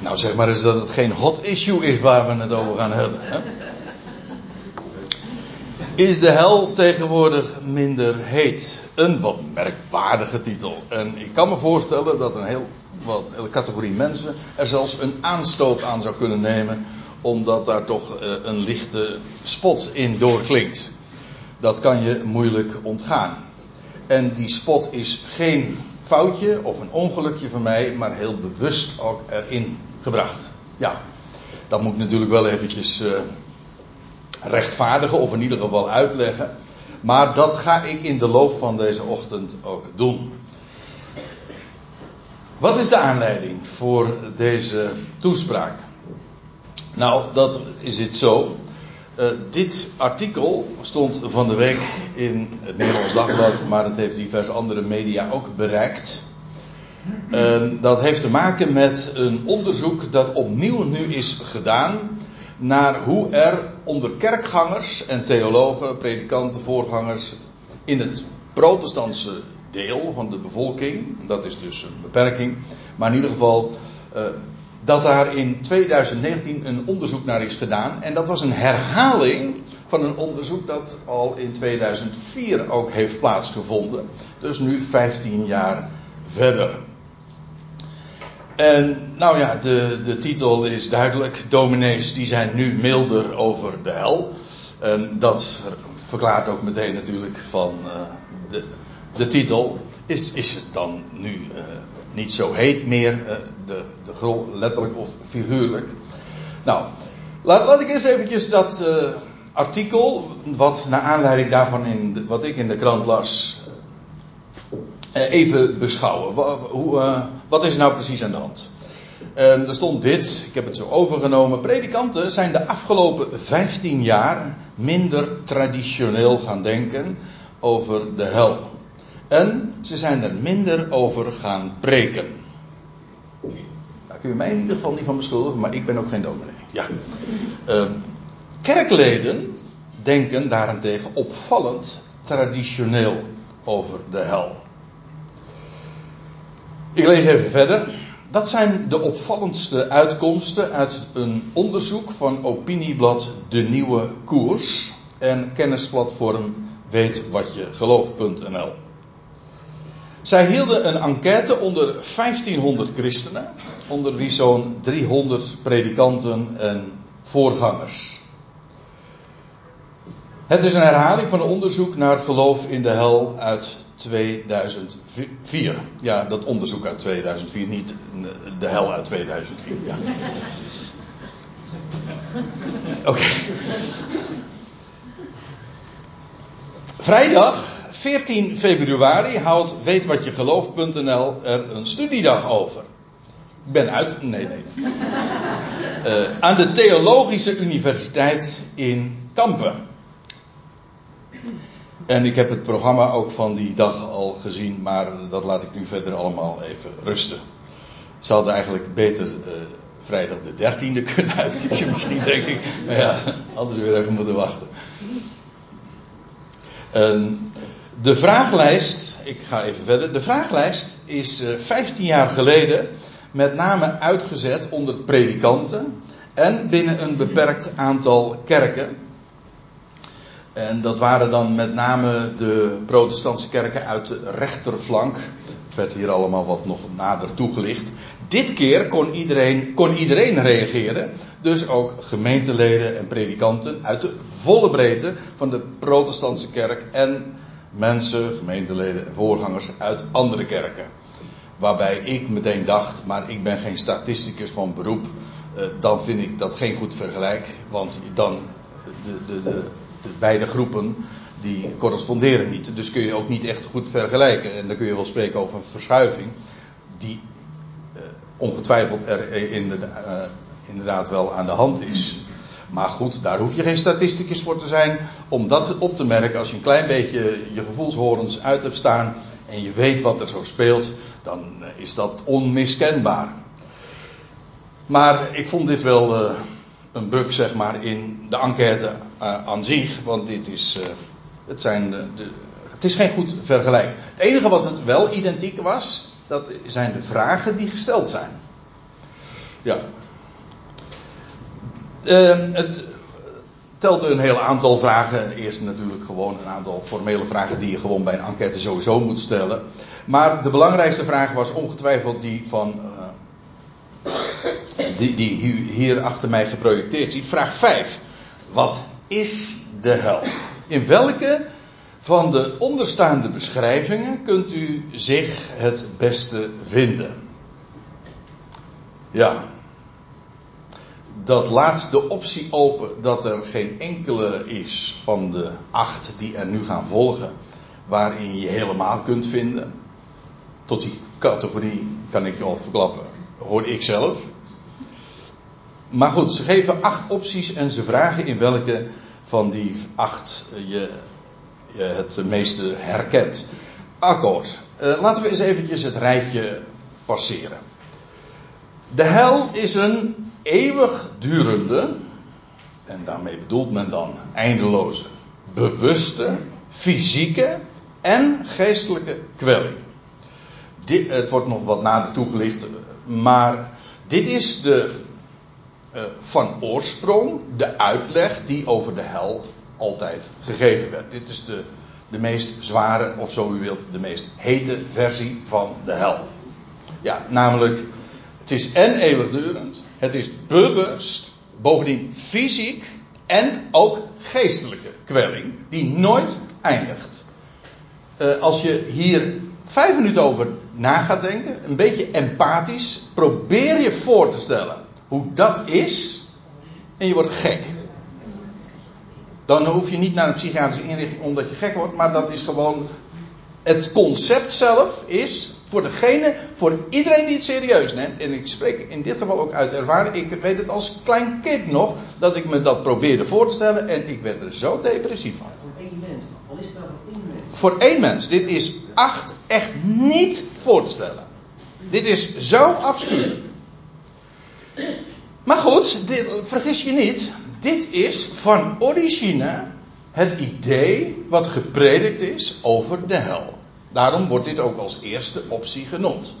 Nou, zeg maar eens dat het geen hot issue is waar we het over gaan hebben. Hè? Is de hel tegenwoordig minder heet? Een wat merkwaardige titel. En ik kan me voorstellen dat een heel wat categorie mensen er zelfs een aanstoot aan zou kunnen nemen, omdat daar toch eh, een lichte spot in doorklinkt. Dat kan je moeilijk ontgaan. En die spot is geen foutje of een ongelukje van mij, maar heel bewust ook erin gebracht. Ja, dat moet ik natuurlijk wel eventjes uh, rechtvaardigen of in ieder geval uitleggen. Maar dat ga ik in de loop van deze ochtend ook doen. Wat is de aanleiding voor deze toespraak? Nou, dat is het zo. Uh, dit artikel stond van de week in het Nederlands Dagblad, maar het heeft diverse andere media ook bereikt. Uh, dat heeft te maken met een onderzoek dat opnieuw nu is gedaan naar hoe er onder kerkgangers en theologen, predikanten, voorgangers in het protestantse deel van de bevolking, dat is dus een beperking, maar in ieder geval uh, dat daar in 2019 een onderzoek naar is gedaan. En dat was een herhaling van een onderzoek dat al in 2004 ook heeft plaatsgevonden. Dus nu 15 jaar verder. En nou ja, de, de titel is duidelijk. Dominees die zijn nu milder over de hel. En dat verklaart ook meteen natuurlijk van uh, de, de titel. Is, is het dan nu uh, niet zo heet meer, uh, de, de letterlijk of figuurlijk? Nou, laat, laat ik eens eventjes dat artikel, wat naar aanleiding daarvan in wat ik in de krant las, even beschouwen. Wat, hoe, wat is nou precies aan de hand? En er stond dit, ik heb het zo overgenomen. Predikanten zijn de afgelopen 15 jaar minder traditioneel gaan denken over de hel. En ze zijn er minder over gaan preken. Daar kun je mij in ieder geval niet van beschuldigen, maar ik ben ook geen dominee. Ja. Uh, kerkleden denken daarentegen opvallend traditioneel over de hel. Ik lees even verder. Dat zijn de opvallendste uitkomsten uit een onderzoek van opinieblad De Nieuwe Koers en kennisplatform Weet wat je gelooft.nl. Zij hielden een enquête onder 1500 christenen, onder wie zo'n 300 predikanten en voorgangers. Het is een herhaling van een onderzoek naar geloof in de hel uit 2004. Ja, dat onderzoek uit 2004, niet de hel uit 2004. Ja. Oké. Vrijdag 14 februari houdt weetwatjegelooft.nl er een studiedag over. Ik ben uit. Nee, nee. Uh, aan de Theologische Universiteit in Kampen. En ik heb het programma ook van die dag al gezien, maar dat laat ik nu verder allemaal even rusten. Ze hadden eigenlijk beter uh, vrijdag de 13e kunnen uitkiezen, misschien denk ik. Maar ja, hadden ze weer even moeten wachten. Uh, de vraaglijst, ik ga even verder. De vraaglijst is 15 jaar geleden met name uitgezet onder predikanten en binnen een beperkt aantal kerken. En dat waren dan met name de protestantse kerken uit de rechterflank. Het werd hier allemaal wat nog nader toegelicht. Dit keer kon iedereen, kon iedereen reageren. Dus ook gemeenteleden en predikanten uit de volle breedte van de protestantse kerk en mensen, gemeenteleden en voorgangers uit andere kerken. Waarbij ik meteen dacht, maar ik ben geen statisticus van beroep. Uh, dan vind ik dat geen goed vergelijk. Want dan de, de, de, de, beide groepen die corresponderen niet. Dus kun je ook niet echt goed vergelijken. En dan kun je wel spreken over een verschuiving. Die uh, ongetwijfeld er in de, uh, inderdaad wel aan de hand is. Maar goed, daar hoef je geen statisticus voor te zijn om dat op te merken. Als je een klein beetje je gevoelshorens uit hebt staan en je weet wat er zo speelt, dan eh, is dat onmiskenbaar. Maar ik vond dit wel een bug, zeg maar, in de enquête uh, aan zich. Want dit is, uh, het, zijn de, de, het is geen goed vergelijk. Het enige wat het wel identiek was, dat zijn de vragen die gesteld zijn. Ja. Uh, het telde een heel aantal vragen. Eerst natuurlijk gewoon een aantal formele vragen die je gewoon bij een enquête sowieso moet stellen. Maar de belangrijkste vraag was ongetwijfeld die van. Die, die hier achter mij geprojecteerd ziet. Vraag 5. Wat is de hel? In welke van de onderstaande beschrijvingen kunt u zich het beste vinden? Ja. Dat laat de optie open dat er geen enkele is van de acht die er nu gaan volgen, waarin je helemaal kunt vinden. Tot die categorie kan ik al verklappen, hoor ik zelf. Maar goed, ze geven acht opties en ze vragen in welke van die acht je, je het meeste herkent. Akkoord. Uh, laten we eens eventjes het rijtje passeren. De hel is een eeuwigdurende, en daarmee bedoelt men dan eindeloze, bewuste, fysieke en geestelijke kwelling. Dit, het wordt nog wat nader toegelicht, maar dit is de uh, van oorsprong de uitleg die over de hel altijd gegeven werd. Dit is de, de meest zware, of zo u wilt, de meest hete versie van de hel. Ja, namelijk het is en eeuwigdurend, het is bewust, bovendien fysiek en ook geestelijke kwelling, die nooit eindigt. Uh, als je hier vijf minuten over na gaat denken, een beetje empathisch, probeer je voor te stellen hoe dat is, en je wordt gek. Dan hoef je niet naar een psychiatrische inrichting omdat je gek wordt, maar dat is gewoon. Het concept zelf is voor degene, voor iedereen die het serieus neemt, en ik spreek in dit geval ook uit ervaring, ik weet het als klein kind nog, dat ik me dat probeerde voor te stellen en ik werd er zo depressief van. Al is het nou. Voor één mens. Dit is acht echt niet voor te stellen. Dit is zo afschuwelijk. Maar goed, dit, vergis je niet, dit is van origine het idee wat gepredikt is over de hel. Daarom wordt dit ook als eerste optie genoemd.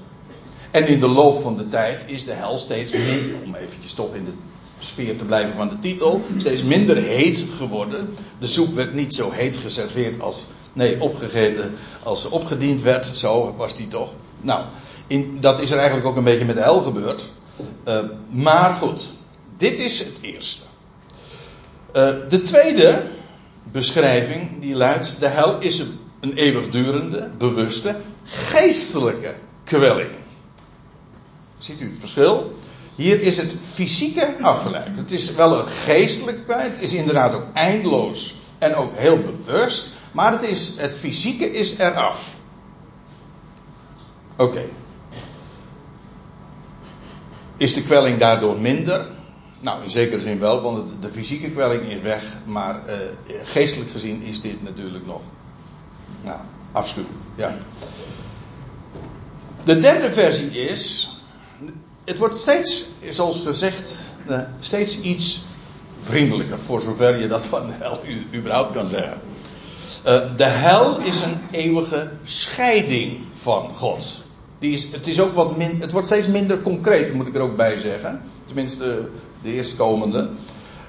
En in de loop van de tijd is de hel steeds minder, om eventjes toch in de sfeer te blijven van de titel, steeds minder heet geworden. De soep werd niet zo heet geserveerd als, nee, opgegeten als ze opgediend werd. Zo was die toch. Nou, in, dat is er eigenlijk ook een beetje met de hel gebeurd. Uh, maar goed, dit is het eerste. Uh, de tweede beschrijving die luidt: de hel is een eeuwigdurende, bewuste, geestelijke kwelling. Ziet u het verschil? Hier is het fysieke afgeleid. Het is wel een geestelijke kwelling. Het is inderdaad ook eindeloos en ook heel bewust. Maar het, fysieke is eraf. Oké. Is de kwelling daardoor minder? Nou, in zekere zin wel, want de fysieke kwelling is weg. Maar uh, geestelijk gezien is dit natuurlijk nog nou, afschuwelijk. Ja. De derde versie is. Het wordt steeds, zoals gezegd, eh, steeds iets vriendelijker. Voor zover je dat van hel überhaupt kan zeggen. Uh, de hel is een eeuwige scheiding van God. Die is, het, is ook wat min, het wordt steeds minder concreet, moet ik er ook bij zeggen. Tenminste, de eerstkomende.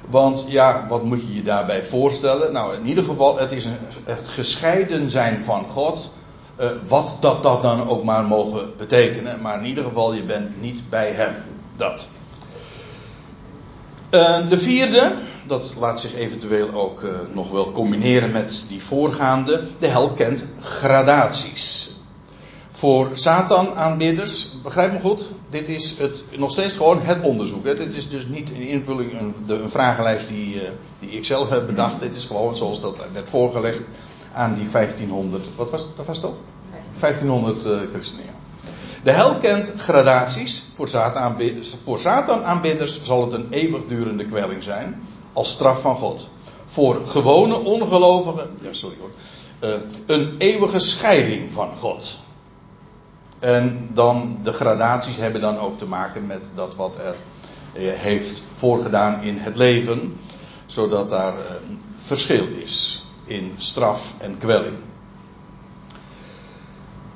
Want ja, wat moet je je daarbij voorstellen? Nou, in ieder geval, het is een, het gescheiden zijn van God. Uh, wat dat, dat dan ook maar mogen betekenen. Maar in ieder geval, je bent niet bij Hem. Dat. De vierde, dat laat zich eventueel ook uh, nog wel combineren met die voorgaande. De hel kent gradaties voor Satan-aanbidders, begrijp me goed, dit is het, nog steeds gewoon het onderzoek. Hè. Dit is dus niet een invulling, een, een vragenlijst die, uh, die ik zelf heb bedacht. Dit is gewoon zoals dat werd voorgelegd aan die 1500, wat was dat was toch? 1500 uh, christenen. De hel kent gradaties. Voor Satan-aanbidders zal het een eeuwigdurende kwelling zijn, als straf van God. Voor gewone ongelovigen, ja sorry hoor, uh, een eeuwige scheiding van God. En dan de gradaties hebben dan ook te maken met dat wat er eh, heeft voorgedaan in het leven, zodat daar een eh, verschil is in straf en kwelling.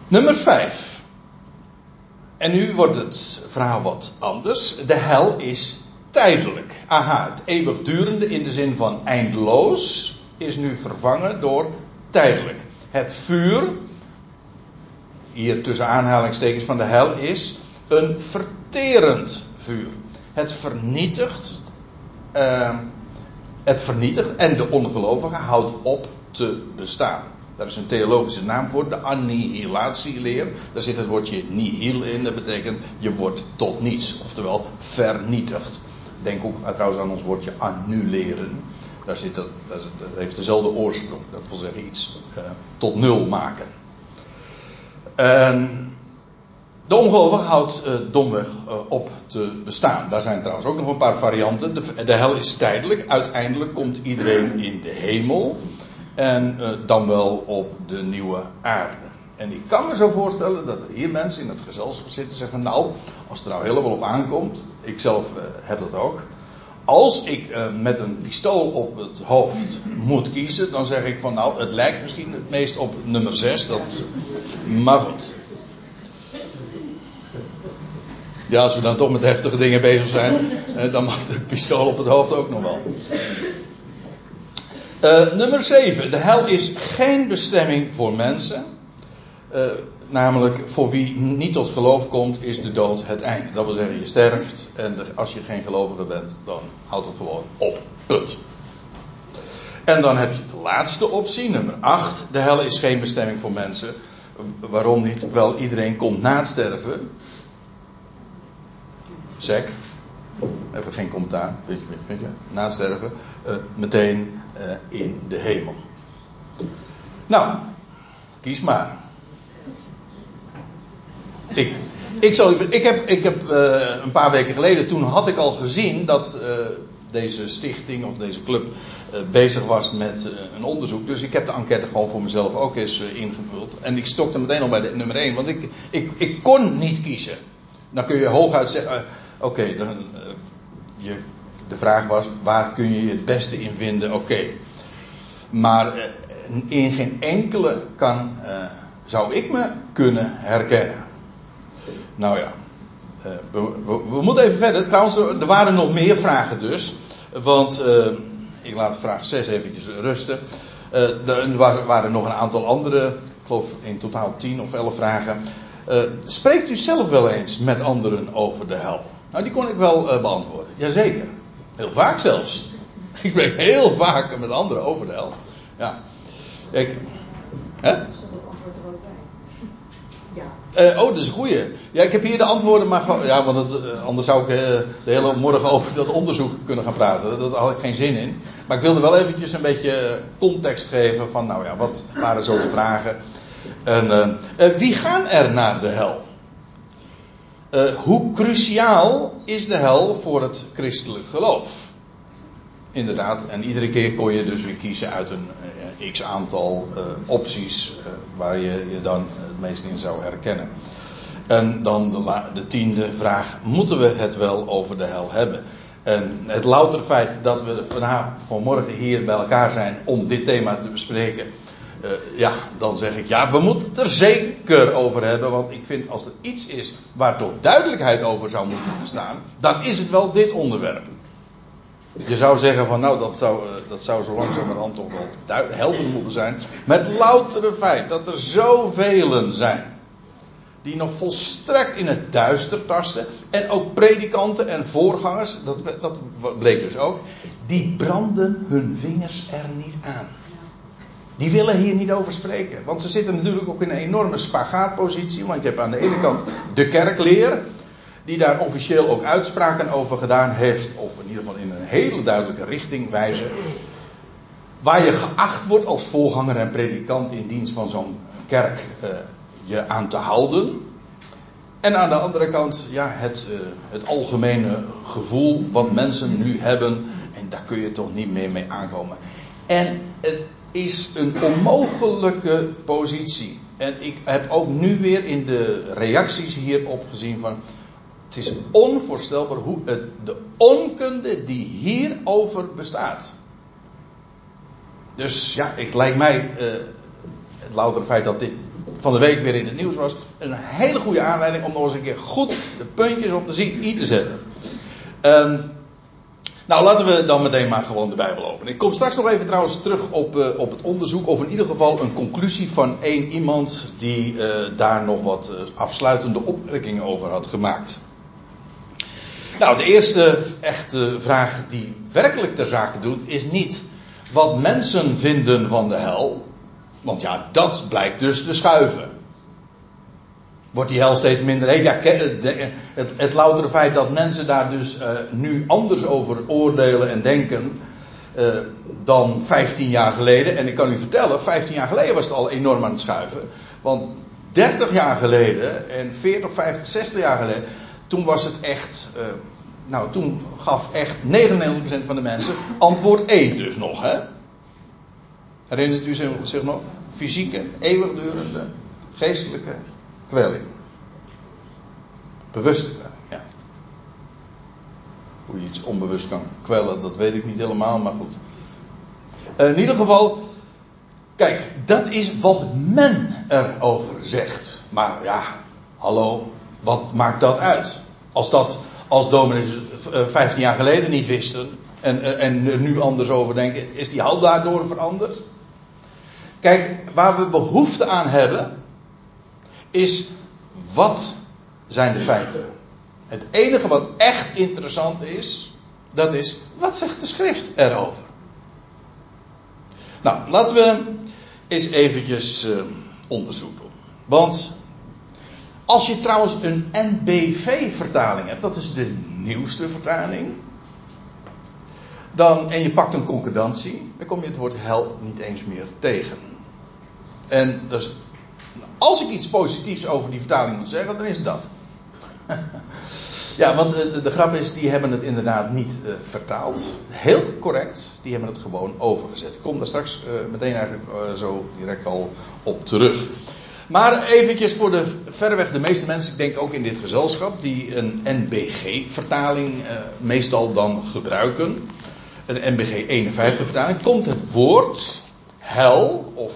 Nummer 5. En nu wordt het verhaal wat anders. De hel is tijdelijk. Aha, het eeuwigdurende in de zin van eindeloos is nu vervangen door tijdelijk. Het vuur, hier tussen aanhalingstekens van de hel, is een verterend vuur. Het vernietigt, uh, het vernietigt en de ongelovige houdt op te bestaan. Daar is een theologische naam voor, de annihilatieleer. Daar zit het woordje nihil in, dat betekent je wordt tot niets, oftewel vernietigd. Denk ook trouwens aan ons woordje annuleren. Daar zit dat, dat heeft dezelfde oorsprong. Dat wil zeggen iets uh, tot nul maken. En de ongelovige houdt uh, domweg uh, op te bestaan. Daar zijn trouwens ook nog een paar varianten. De, de hel is tijdelijk. Uiteindelijk komt iedereen in de hemel. En dan wel op de nieuwe aarde. En ik kan me zo voorstellen dat er hier mensen in het gezelschap zitten en zeggen: Nou, als het er nou helemaal op aankomt, ik zelf uh, heb dat ook. Als ik uh, met een pistool op het hoofd moet kiezen, dan zeg ik van nou, het lijkt misschien het meest op nummer 6. Dat, maar goed. Ja, als we dan toch met heftige dingen bezig zijn, dan mag de pistool op het hoofd ook nog wel. Nummer 7. De hel is geen bestemming voor mensen. Uh, namelijk, voor wie niet tot geloof komt, is de dood het einde. Dat wil zeggen, je sterft en als je geen gelovige bent, dan houdt het gewoon op. Punt. En dan heb je de laatste optie, nummer 8. De hel is geen bestemming voor mensen. Waarom niet? Wel, iedereen komt na het sterven. Sek. Even geen commentaar, weet na het sterven. Uh, meteen uh, in de hemel. Nou, kies maar. Ik, ik, ik heb, ik heb uh, een paar weken geleden, toen had ik al gezien dat uh, deze stichting of deze club bezig was met een onderzoek. Dus ik heb de enquête gewoon voor mezelf ook eens ingevuld. En ik stokte meteen al bij de nummer 1, want ik, ik, ik kon niet kiezen. Dan kun je hooguit zeggen, oké, de vraag was, waar kun je je het beste in vinden? Oké. Maar in geen enkele kan, zou ik me kunnen herkennen. Nou ja, uh, we, we, moeten even verder. Trouwens, er waren nog meer vragen dus. Want uh, ik laat vraag 6 eventjes rusten. er waren nog een aantal andere, ik geloof in totaal 10 of 11 vragen. spreekt u zelf wel eens met anderen over de hel? Nou, die kon ik wel beantwoorden. Jazeker. Heel vaak zelfs. Ik spreek heel vaak met anderen over de hel. Ja. Ik, hè? Stond dat antwoord er ook bij? Ja. Uh, oh, dat is een goeie. Ja, ik heb hier de antwoorden, maar ja, want uh, anders zou ik uh, de hele morgen over dat onderzoek kunnen gaan praten. Dat had ik geen zin in. Maar ik wilde wel eventjes een beetje context geven van, nou ja, wat waren zo de vragen. En, wie gaan er naar de hel? Hoe cruciaal is de hel voor het christelijk geloof? Inderdaad, en iedere keer kon je dus weer kiezen uit een uh, x aantal uh, opties waar je je dan het meest in zou herkennen. En dan de, de, tiende vraag: moeten we het wel over de hel hebben? En het louter feit dat we vanavond, vanmorgen hier bij elkaar zijn om dit thema te bespreken, ja, dan zeg ik ja, we moeten het er zeker over hebben. Want ik vind als er iets is waar toch duidelijkheid over zou moeten bestaan, dan is het wel dit onderwerp. Je zou zeggen van nou, dat zou, uh, dat zou zo langzamerhand toch wel helder moeten zijn. Met loutere feit dat er zoveel zijn. Die nog volstrekt in het duister tasten. En ook predikanten en voorgangers, dat, dat bleek dus ook. Die branden hun vingers er niet aan. Die willen hier niet over spreken. Want ze zitten natuurlijk ook in een enorme spagaatpositie. Want je hebt aan de ene kant de kerkleer. Die daar officieel ook uitspraken over gedaan heeft. Of in ieder geval in een hele duidelijke richting wijzen. Waar je geacht wordt als voorganger en predikant in dienst van zo'n kerk uh, je aan te houden. En aan de andere kant, ja, het, uh, het algemene gevoel wat mensen nu hebben. En daar kun je toch niet meer mee aankomen. En het is een onmogelijke positie. En ik heb ook nu weer in de reacties hierop gezien van. Het is onvoorstelbaar hoe het, de onkunde die hierover bestaat. Dus ja, het lijkt mij. Uh, het loutere feit dat dit van de week weer in het nieuws was. Een hele goede aanleiding om nog eens een keer goed de puntjes op de i te zetten. Um, nou, laten we dan meteen maar gewoon de Bijbel openen. Ik kom straks nog even trouwens terug op, uh, op het onderzoek, of in ieder geval een conclusie van één iemand die uh, daar nog wat afsluitende opmerkingen over had gemaakt. Nou, de eerste echte vraag die werkelijk ter zake doet, is niet wat mensen vinden van de hel. Want ja, dat blijkt dus te schuiven. Wordt die hel steeds minder heet? Het, het loutere feit dat mensen daar dus uh, nu anders over oordelen en denken. Uh, dan 15 jaar geleden. En ik kan u vertellen, 15 jaar geleden was het al enorm aan het schuiven. Want 30 jaar geleden en 40, 50, 60 jaar geleden. Toen was het echt. Uh, nou, toen gaf echt 99% van de mensen antwoord 1 dus nog, hè? Herinnert u zich nog? Fysieke, eeuwigdurende, geestelijke kwelling. Bewuste kwelling, ja. Hoe je iets onbewust kan kwellen, dat weet ik niet helemaal, maar goed. Uh, in ieder geval, kijk, dat is wat men erover zegt. Maar ja, hallo, wat maakt dat uit? Als dat, als dominees 15 eh, jaar geleden niet wisten en, eh, en nu anders over denken, is die hal daardoor veranderd? Kijk, waar we behoefte aan hebben, is wat zijn de feiten? Het enige wat echt interessant is, dat is wat zegt de schrift erover? Nou, laten we eens eventjes uh, onderzoek doen. Want als je trouwens een NBV-vertaling hebt, dat is de nieuwste vertaling. Dan, en je pakt een concordantie, dan kom je het woord hel niet eens meer tegen. En dus, als ik iets positiefs over die vertaling moet zeggen, dan is dat. ja, want de, de, grap is, die hebben het inderdaad niet uh, vertaald. Heel correct, die hebben het gewoon overgezet. Ik kom daar straks uh, meteen eigenlijk zo direct al op terug. Maar eventjes voor de verreweg de meeste mensen, ik denk ook in dit gezelschap, die een NBG-vertaling meestal dan gebruiken. Een NBG 51 vertaling. Komt het woord hel of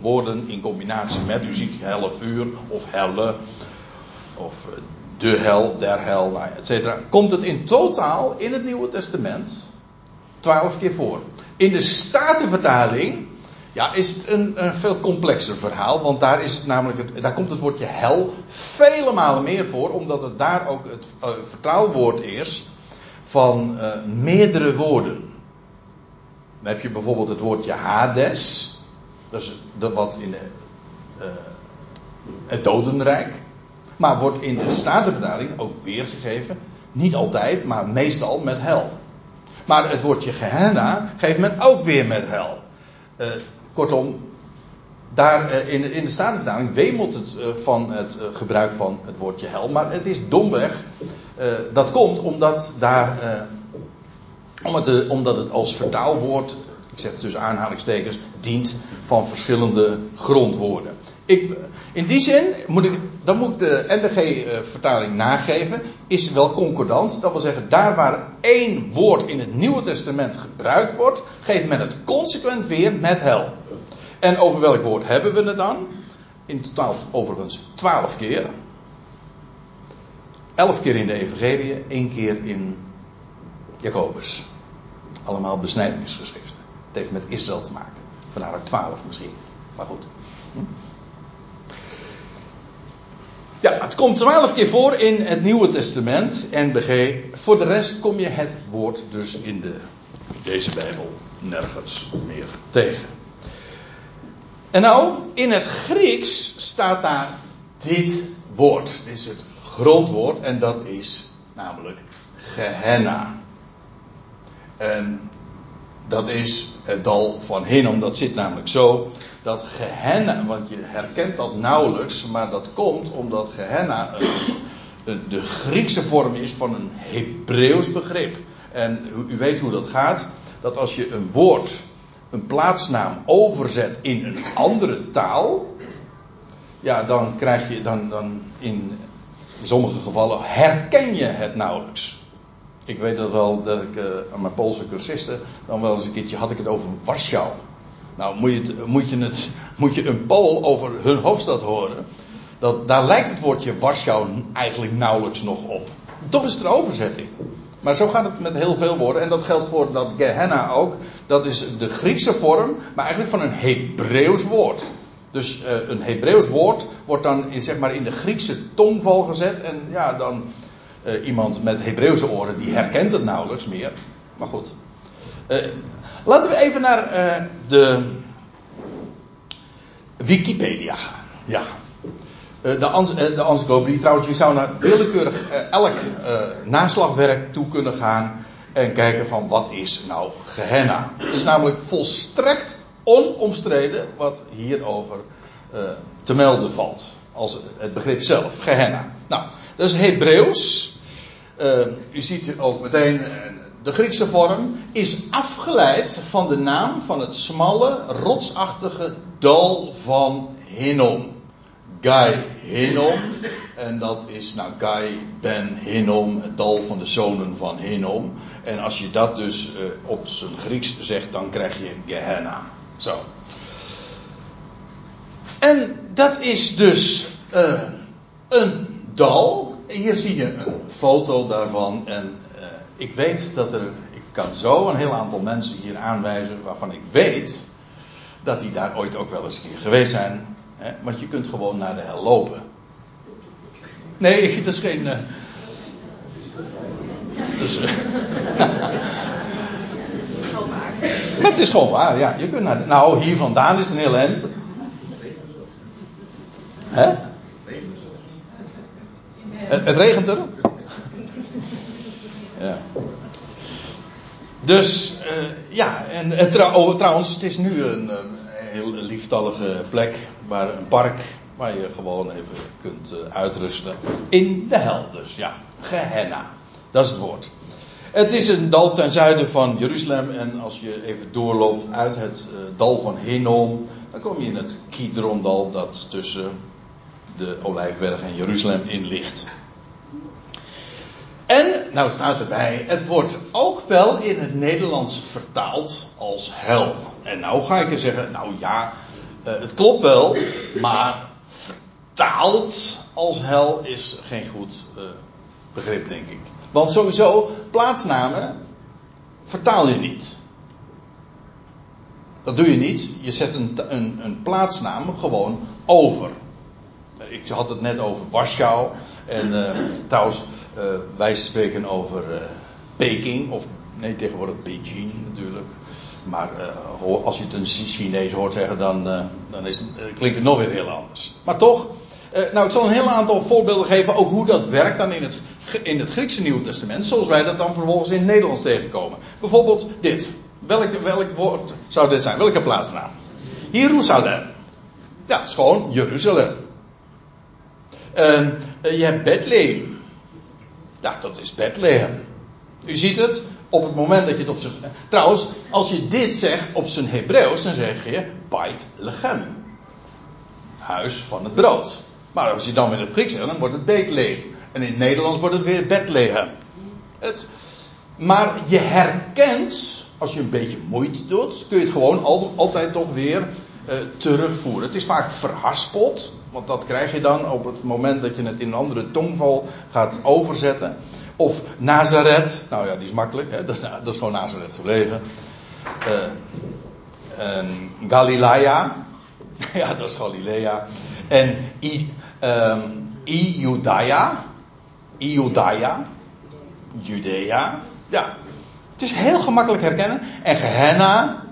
woorden in combinatie met, u ziet helle vuur of helle of eh, de hel, der hel, nou, et cetera, komt het in totaal in het Nieuwe Testament twaalf keer voor. In de Statenvertaling ja, is het een, een, veel complexer verhaal, want daar, is het namelijk het, daar komt het woordje hel vele malen meer voor, omdat het daar ook het uh, is van uh, meerdere woorden. Dan heb je bijvoorbeeld het woordje Hades. Dat is dat wat in de, het dodenrijk. Maar wordt in de Statenvertaling ook weergegeven. Niet altijd, maar meestal met hel. Maar het woordje Gehenna geeft men ook weer met hel. Uh, kortom, daar uh, in, in de Statenvertaling wemelt het uh, van het gebruik van het woordje hel. Maar het is domweg. dat komt omdat daar. omdat, omdat het als vertaalwoord ik zeg tussen aanhalingstekens, dient van verschillende grondwoorden. Ik, in die zin moet ik, dan moet ik de NBG-vertaling nageven, is wel concordant. Dat wil zeggen, daar waar één woord in het Nieuwe Testament gebruikt wordt, geeft men het consequent weer met hel. En over welk woord hebben we het dan? In totaal overigens twaalf keer. Elf keer in de Evangelie, één keer in Jacobus. Allemaal besnijdenisgeschriften. Het heeft met Israël te maken. Vandaar ook twaalf misschien. Maar goed. Ja, het komt twaalf keer voor in het Nieuwe Testament, NBG. Voor de rest kom je het woord dus in de, deze Bijbel nergens meer tegen. En nou, in het Grieks staat daar dit woord. Dit is het grondwoord en dat is namelijk Gehenna. En dat is het dal van Hinnom. Dat zit namelijk zo. Dat Gehenna, want je herkent dat nauwelijks, maar dat komt omdat Gehenna een, de Griekse vorm is van een Hebreeuws begrip. En u, u weet hoe dat gaat. Dat als je een woord, een plaatsnaam overzet in een andere taal. Ja, dan krijg je, dan, dan in sommige gevallen herken je het nauwelijks. Ik weet dat wel dat ik uh, aan mijn Poolse cursisten dan wel eens een keertje had ik het over Warschau. Nou, moet je, het, moet, je het, moet je een Pool over hun hoofdstad horen. Dat, daar lijkt het woordje Warschau eigenlijk nauwelijks nog op. Toch is het een overzetting. Maar zo gaat het met heel veel woorden. En dat geldt voor dat Gehenna ook. Dat is de Griekse vorm, maar eigenlijk van een Hebreeuws woord. Dus uh, een Hebreeuws woord wordt dan in, zeg maar, in de Griekse tongval gezet. En ja, dan uh, iemand met Hebreeuwse oren die herkent het nauwelijks meer. Maar goed. Uh, laten we even naar de Wikipedia gaan. Ja. De, de encyclopedie. Trouwens, je zou naar willekeurig elk naslagwerk toe kunnen gaan. En kijken van wat is nou Gehenna. Het is namelijk volstrekt onomstreden wat hierover te melden valt. Als het begrip zelf, Gehenna. Nou, dat is Hebreeuws. U ziet ook meteen, de Griekse vorm is afgeleid van de naam van het smalle, rotsachtige dal van Hinnom. Gai Hinnom. En dat is nou Gai ben Hinnom, het dal van de zonen van Hinnom. En als je dat dus uh, op zijn Grieks zegt, dan krijg je Gehenna. Zo. En dat is dus uh, een dal. Hier zie je een foto daarvan. En uh, ik weet dat er. Ik kan zo een heel aantal mensen hier aanwijzen waarvan ik weet dat die daar ooit ook wel eens een keer geweest zijn. Hè? Want je kunt gewoon naar de hel lopen. Nee, dat is geen. Uh, dus, het is gewoon waar, ja. Je kunt naar, nou, hier vandaan is een heel eind. Hè? Het, het regent er? Ja. Dus, uh, ja, en, trouw, oh, trouwens, het is nu een, een, heel lieftallige plek, waar een park, waar je gewoon even kunt uh, uitrusten. In de hel, dus ja, Gehenna. Dat is het woord. Het is een dal ten zuiden van Jeruzalem. En als je even doorloopt uit het uh, dal van Hinnom. Dan kom je in het Kidrondal dat tussen de Olijfberg en Jeruzalem in ligt. En, nou staat erbij, het wordt ook wel in het Nederlands vertaald als hel. En nou ga ik er zeggen, nou ja, uh, het klopt wel, maar vertaald als hel is geen goed uh, begrip, denk ik. Want sowieso, plaatsnamen vertaal je niet. Dat doe je niet. Je zet een, een, een plaatsnaam gewoon over. Ik had het net over Warschau. En uh, trouwens, wij spreken over Peking. Of nee, tegenwoordig Beijing natuurlijk. Maar als je het een Chinees hoort zeggen, dan, dan is, klinkt het nog weer heel anders. Maar toch, nou, ik zal een heel aantal voorbeelden geven, ook hoe dat werkt dan in het in het Griekse Nieuwe Testament, zoals wij dat dan vervolgens in het Nederlands tegenkomen. Bijvoorbeeld dit. Welk, welk woord zou dit zijn? Welke plaatsnaam? Jeruzalem. Ja, het is gewoon Jeruzalem. Je hebt Bethlehem. Ja, dat is Bethlehem. U ziet het, op het moment dat je het op zijn. Trouwens, als je dit zegt op zijn Hebreeuws, dan zeg je Bait Lechem. Huis van het brood. Maar als je dan weer het Grieks zegt, dan wordt het Bethlehem. En in het Nederlands wordt het weer Bethlehem. Het, maar je herkent, als je een beetje moeite doet, kun je het gewoon al, altijd toch weer uh, terugvoeren. Het is vaak verhaspeld, want dat krijg je dan op het moment dat je het in een andere tongval gaat overzetten. Of Nazareth, nou ja, die is makkelijk, hè? Dat, is, dat is gewoon Nazareth gebleven. Uh, Galilea, ja, dat is Galilea. En I, um, I Judea, Judea, Judea. Ja, het is heel gemakkelijk herkennen. En Gehenna.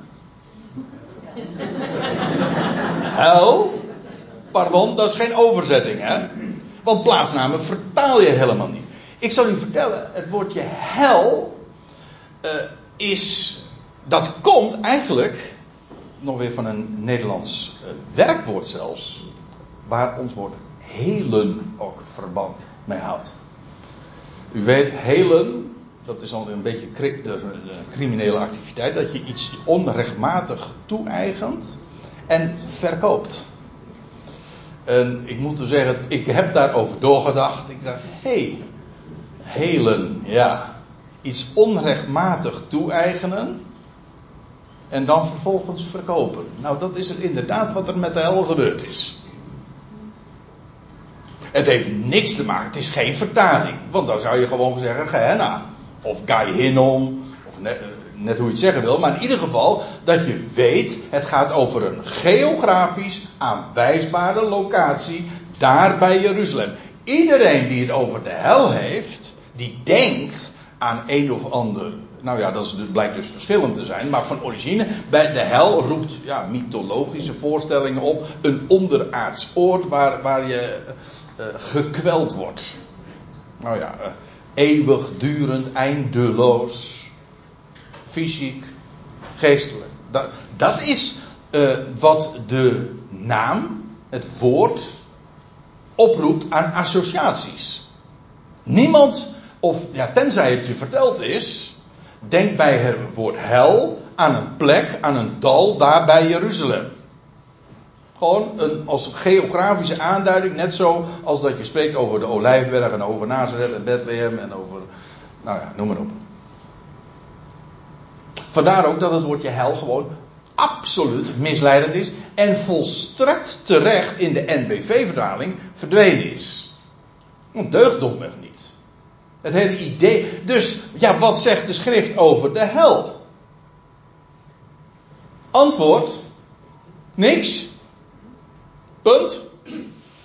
Hel. Pardon, dat is geen overzetting, hè? Want plaatsnamen vertaal je helemaal niet. Ik zal u vertellen, het woordje hel uh, is. Dat komt eigenlijk nog weer van een Nederlands uh, werkwoord zelfs. Waar ons woord helen ook verband mee houdt. U weet, helen, dat is al een beetje een criminele activiteit, dat je iets onrechtmatig toe-eigent en verkoopt. En ik moet u zeggen, ik heb daarover doorgedacht. Ik dacht, hé, hey, helen, ja. Iets onrechtmatig toe-eigenen. en dan vervolgens verkopen. Nou, dat is er inderdaad wat er met de hel gebeurd is. Het heeft niks te maken, het is geen vertaling. Want dan zou je gewoon zeggen Gehenna. Of Gai Hinnom. Of net, net, hoe je het zeggen wil. Maar in ieder geval dat je weet, het gaat over een geografisch aanwijsbare locatie. Daar bij Jeruzalem. Iedereen die het over de hel heeft, die denkt aan een of ander. Nou ja, dat blijkt dus verschillend te zijn. Maar van origine, bij de hel roept ja, mythologische voorstellingen op. Een onderaards oord waar, waar je uh, gekweld wordt. Nou ja, uh, eeuwigdurend, eindeloos. Fysiek, geestelijk. Dat, dat is wat de naam, het woord, oproept aan associaties. Niemand, of ja, tenzij het je verteld is, denkt bij het woord hel aan een plek, aan een dal daar bij Jeruzalem. Gewoon een, als geografische aanduiding, net zo als dat je spreekt over de Olijfberg en over Nazareth en Bethlehem en over, nou ja, noem maar op. Vandaar ook dat het woordje hel gewoon absoluut misleidend is en volstrekt terecht in de NBV-vertaling verdwenen is. Want domweg niet. Het hele idee. Dus, ja, wat zegt de schrift over de hel? Antwoord: niks. Punt.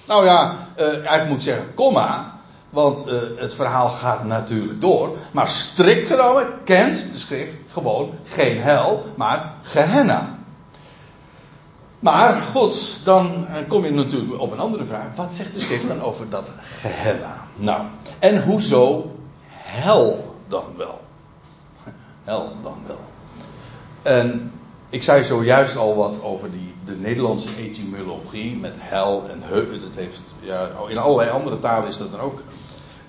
Nou ja, uh, eigenlijk moet zeggen, komma. Want uh, het verhaal gaat natuurlijk door. Maar strikt genomen kent de schrift gewoon geen hel, maar Gehenna. Maar goed, dan kom je natuurlijk op een andere vraag. Wat zegt de schrift dan over dat Gehenna? Nou, en hoezo hel dan wel? Hel dan wel. En ik zei zojuist al wat over die, de Nederlandse etymologie met hel en heu. Dat heeft, ja, in allerlei andere talen is dat dan ook,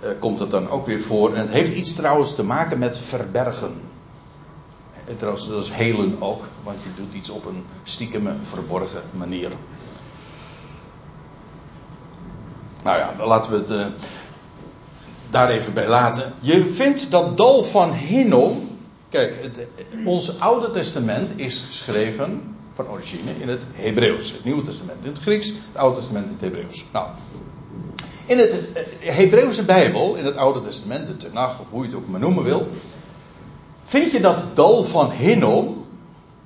uh, komt dat dan ook weer voor. En het heeft iets trouwens te maken met verbergen. En trouwens, dat is helen ook, want je doet iets op een stiekeme, verborgen manier. Nou ja, laten we het uh, daar even bij laten. Je vindt dat dal van Hinnom Kijk, het, ons Oude Testament is geschreven van origine in het Hebreeuws. Het Nieuwe Testament in het Grieks, het Oude Testament in het Hebreeuws. Nou, in het eh, Hebreeuwse Bijbel, in het Oude Testament, de Tenach, of hoe je het ook maar noemen wil, vind je dat dal van Hinnom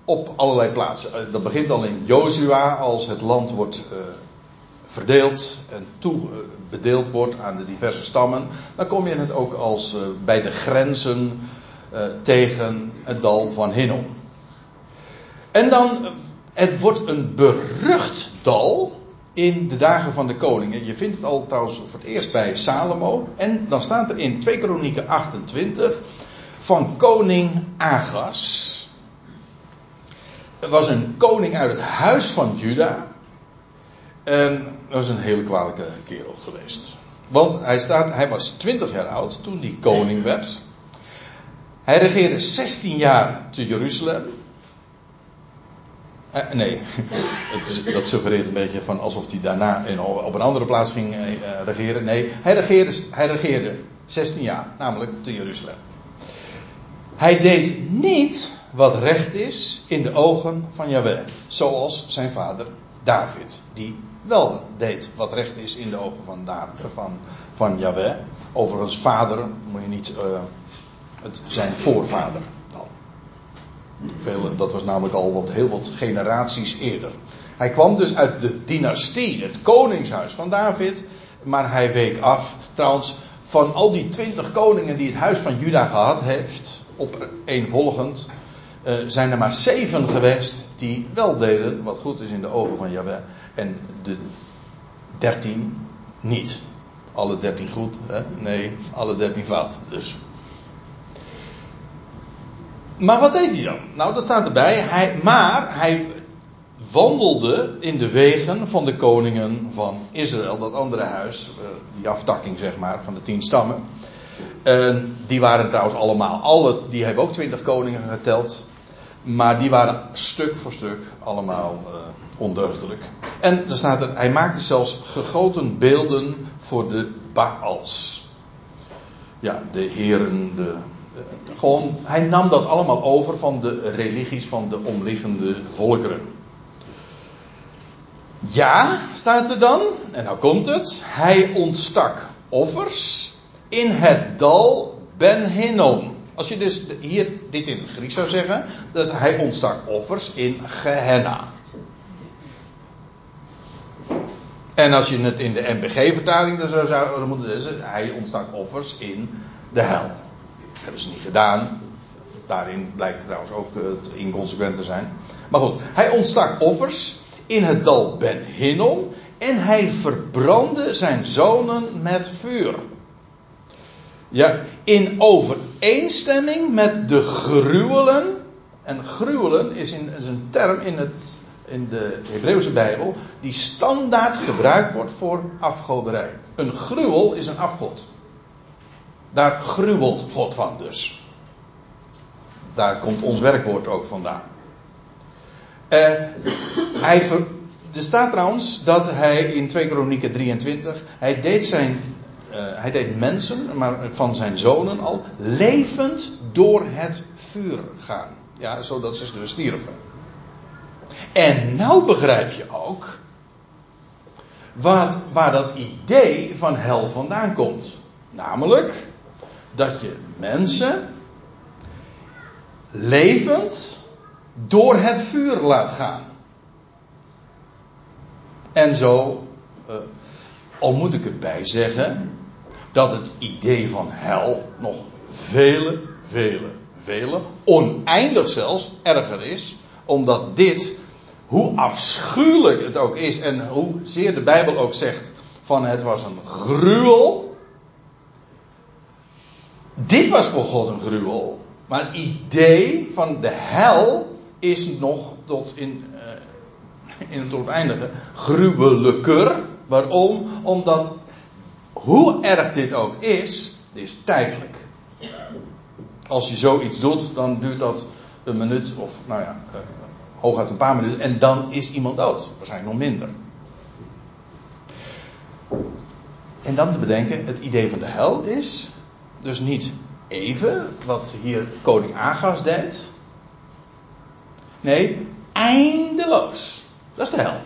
op allerlei plaatsen. Eh, dat begint al in Jozua, als het land wordt uh, verdeeld en toebedeeld wordt aan de diverse stammen. Dan kom je het ook als bij de grenzen tegen het dal van Hinnom. En dan, het wordt een berucht dal in de dagen van de koningen. Je vindt het al trouwens voor het eerst bij Salomo. En dan staat er in 2 Kronieken 28 van koning Agas. Er was een koning uit het huis van Juda. En dat was een hele kwalijke kerel geweest. Want hij, staat, hij was 20 jaar oud toen hij koning werd. Hij regeerde 16 jaar te Jeruzalem. Eh, nee, is, dat suggereert een beetje van alsof hij daarna in, op een andere plaats ging eh, regeren. Nee, hij regeerde, hij regeerde 16 jaar, namelijk te Jeruzalem. Hij deed niet wat recht is in de ogen van Yahweh, zoals zijn vader David, die wel deed wat recht is in de ogen van, David, van, van. Overigens, vader moet je niet. Uh, het, zijn voorvader dan. Veel, dat was namelijk al wat, heel wat generaties eerder. Hij kwam dus uit de dynastie, het koningshuis van David. Maar hij week af. Trouwens, van al die twintig koningen die het huis van Juda gehad heeft, op één volgend, uh, zijn er maar zeven geweest die wel deden wat goed is in de ogen van Jahweh. En de dertien niet. Alle dertien goed, hè? nee, alle dertien fout. Dus. Maar wat deed hij dan? Nou, dat staat erbij. Hij, maar hij wandelde in de wegen van de koningen van Israël, dat andere huis, eh, die aftakking zeg maar van de tien stammen. Die waren trouwens allemaal, alle, die hebben ook twintig koningen geteld. Maar die waren stuk voor stuk allemaal uh, ondeugdelijk. En er staat er, hij maakte zelfs gegoten beelden voor de Baals. Ja, de heren, de gewoon, hij nam dat allemaal over van de religies van de omliggende volkeren. Ja, staat er dan, en nou komt het, hij ontstak offers in het dal Ben Hinnom. Als je dus hier dit in het Grieks zou zeggen, dat is hij ontstak offers in Gehenna. En als je het in de MBG-vertaling zou, zou moeten zeggen, hij ontstak offers in de hel. Dat hebben ze niet gedaan. Daarin blijkt trouwens ook het inconsequent te zijn. Maar goed, hij ontstak offers in het dal Ben Hinnom en hij verbrandde zijn zonen met vuur. Ja, in overeenstemming met de gruwelen. En gruwelen is, in, een term in, het, in de Hebreeuwse Bijbel die standaard gebruikt wordt voor afgoderij. Een gruwel is een afgod. Daar gruwelt God van dus. Daar komt ons werkwoord ook vandaan. Uh, hij ver, er staat trouwens dat hij in 2 Kronieken 23, hij deed zijn hij deed mensen, maar van zijn zonen al, levend door het vuur gaan. Ja, zodat ze dus stierven. En nou begrijp je ook waar dat idee van hel vandaan komt. Namelijk dat je mensen levend door het vuur laat gaan. En zo, uh, al moet ik erbij zeggen, dat het idee van hel nog vele, vele, vele, oneindig zelfs, erger is. Omdat dit, hoe afschuwelijk het ook is en hoe zeer de Bijbel ook zegt van het was een gruwel. Dit was voor God een gruwel. Maar het idee van de hel is nog tot in, uh, in het oneindige gruwelijker. Waarom? Omdat hoe erg dit ook is, dit is tijdelijk. Als je zoiets doet, dan duurt dat een minuut of, nou ja, uh, hooguit een paar minuten. En dan is iemand dood. Waarschijnlijk nog minder. En dan te bedenken, het idee van de hel is dus niet even, wat hier koning Agas deed. Nee, eindeloos. Dat is de hel.